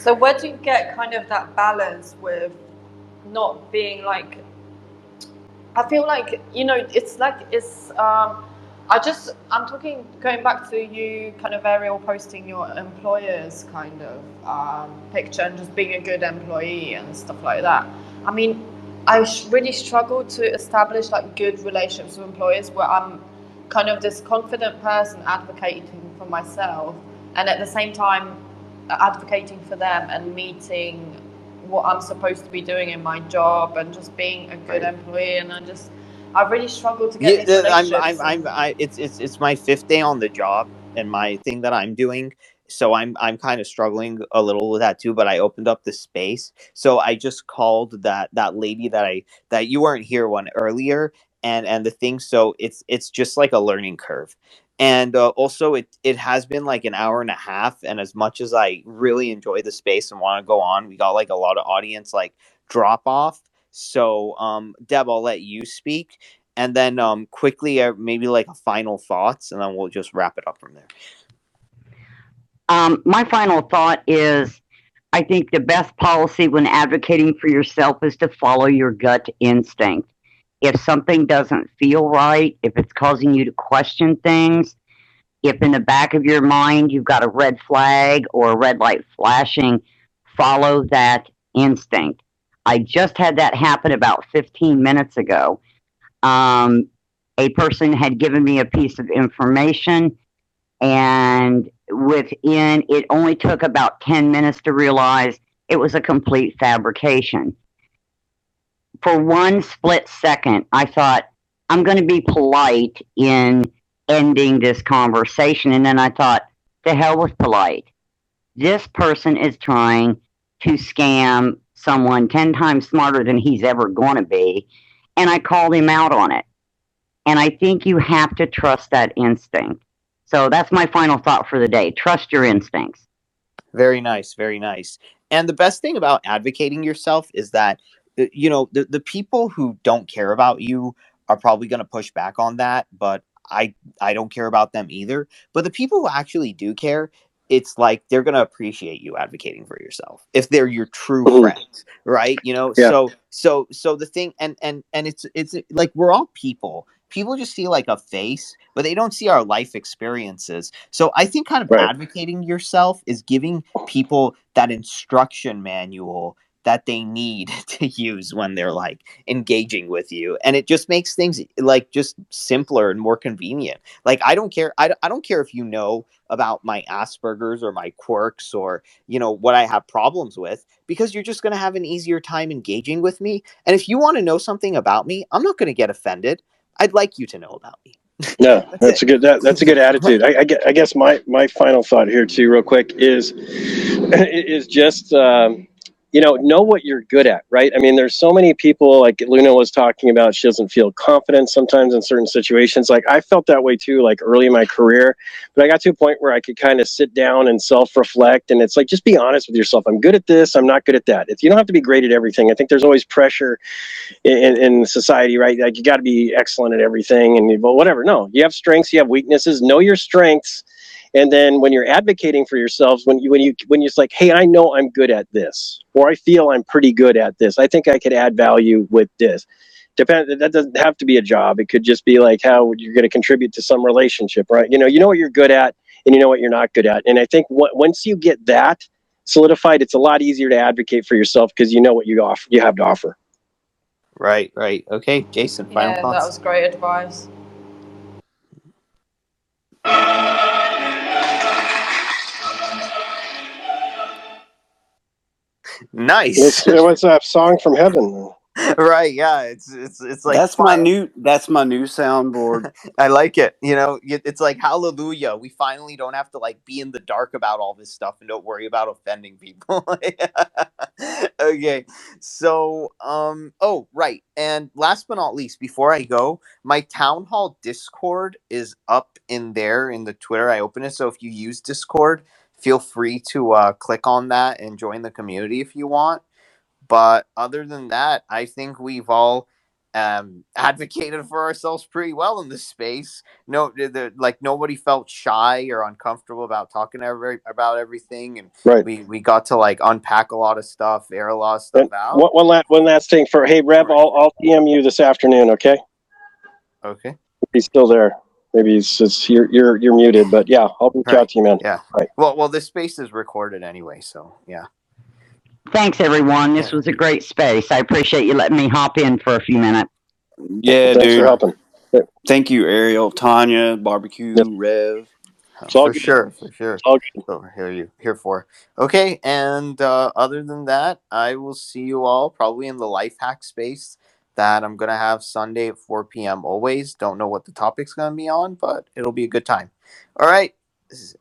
So where do you get kind of that balance with not being like I feel like you know it's like it's um I just I'm talking going back to you kind of Ariel posting your employer's kind of um, picture and just being a good employee and stuff like that. I mean, I really struggle to establish like good relationships with employers where I'm kind of this confident person advocating for myself and at the same time Uh, advocating for them and meeting what I'm supposed to be doing in my job and just being a good Right. employee and I just I really struggle to get Yeah, I'm. I'm, I'm, I, it's, it's, it's my fifth day on the job and my thing that I'm doing. So I'm, I'm kind of struggling a little with that too. But I opened up the space, so I just called that that lady that I that you weren't here one earlier, and and the thing. So it's it's just like a learning curve, and uh, also it it has been like an hour and a half. And as much as I really enjoy the space and want to go on, we got like a lot of audience like drop off. So um, Deb, I'll let you speak and then um quickly uh, maybe like a final thoughts and then we'll just wrap it up from there Um, my final thought is I think the best policy when advocating for yourself is to follow your gut instinct. If something doesn't feel right, if it's causing you to question things, if in the back of your mind you've got a red flag or a red light flashing, follow that instinct. I just had that happen about 15 minutes ago. Um, a person had given me a piece of information and within it only took about 10 minutes to realize it was a complete fabrication for one split second i thought i'm going to be polite in ending this conversation and then i thought the hell with polite this person is trying to scam someone 10 times smarter than he's ever going to be and i called him out on it and i think you have to trust that instinct so that's my final thought for the day. Trust your instincts. very nice very nice and the best thing about advocating yourself is that you know the, the people who don't care about you are probably going to push back on that but i i don't care about them either. But the people who actually do care it's like they're going to appreciate you advocating for yourself if they're your true friends right? You know Yeah. so so so the thing and and and it's it's like we're all people. People just see like a face but they don't see our life experiences. So i think kind of Right. advocating yourself is giving people that instruction manual that they need to use when they're like engaging with you and it just makes things like just simpler and more convenient. Like i don't care i, I don't care if you know about my asperger's or my quirks or you know what i have problems with because you're just going to have an easier time engaging with me and if you want to know something about me i'm not going to get offended. I'd like you to know about me. No, That's that's a good that, that's a good attitude. I, I, I guess my my final thought here too, real quick, is is just um, you know know what you're good at, right? I mean, there's so many people like Luna was talking about. She doesn't feel confident sometimes in certain situations. Like I felt that way too, like early in my career. But I got to a point where I could kind of sit down and self reflect, and it's like just be honest with yourself. I'm good at this. I'm not good at that. It's you don't have to be great at everything. I think there's always pressure in, in society, right? Like you got to be excellent at everything, and well, whatever. No, you have strengths, you have weaknesses. Know your strengths, and then when you're advocating for yourselves, when you when you when you're like, hey, I know I'm good at this, or I feel I'm pretty good at this. I think I could add value with this. Depend. That doesn't have to be a job. It could just be like how you're going to contribute to some relationship, right? You know, you know what you're good at, and you know what you're not good at. And I think what, once you get that solidified, it's a lot easier to advocate for yourself because you know what you offer, you have to offer. right right okay jason final Yeah, thoughts that was great advice. Nice It's, was that song from heaven? right yeah it's it's it's like that's my new that's my new soundboard. I like it. You know, y- it's like hallelujah. We finally don't have to like be in the dark about all this stuff and don't worry about offending people. okay. So, um oh, right. And last but not least, before I go, my town hall Discord is up in there in the Twitter. I open it. So if you use Discord, feel free to uh click on that and join the community if you want. But other than that, I think we've all um, advocated for ourselves pretty well in this space. No, the, like nobody felt shy or uncomfortable about talking every, about everything, and Right. we we got to like unpack a lot of stuff, air a lot of stuff out. One, one last one last thing for hey Rev, I'll I'll DM you this afternoon, okay? Okay. He's still there. Maybe he's, it's, you're you're you're muted, but yeah, I'll reach Right. out to you, man. Yeah. Right. Well, well, this space is recorded anyway, so yeah. Thanks, everyone. This was a great space. I appreciate you letting me hop in for a few minutes. Yeah, Thanks dude. for helping. Thank you, Ariel, Tanya, Barbecue, Yep. Rev. It's all for good. sure, for sure. It's all good. So here you here for. Okay, and uh, other than that, I will see you all probably in the life hack space that I'm gonna have Sunday at 4 p.m. Always don't know what the topic's gonna be on, but it'll be a good time. All right.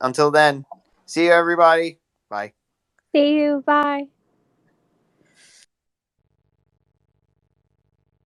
Until then, see you everybody. Bye. See you. Bye.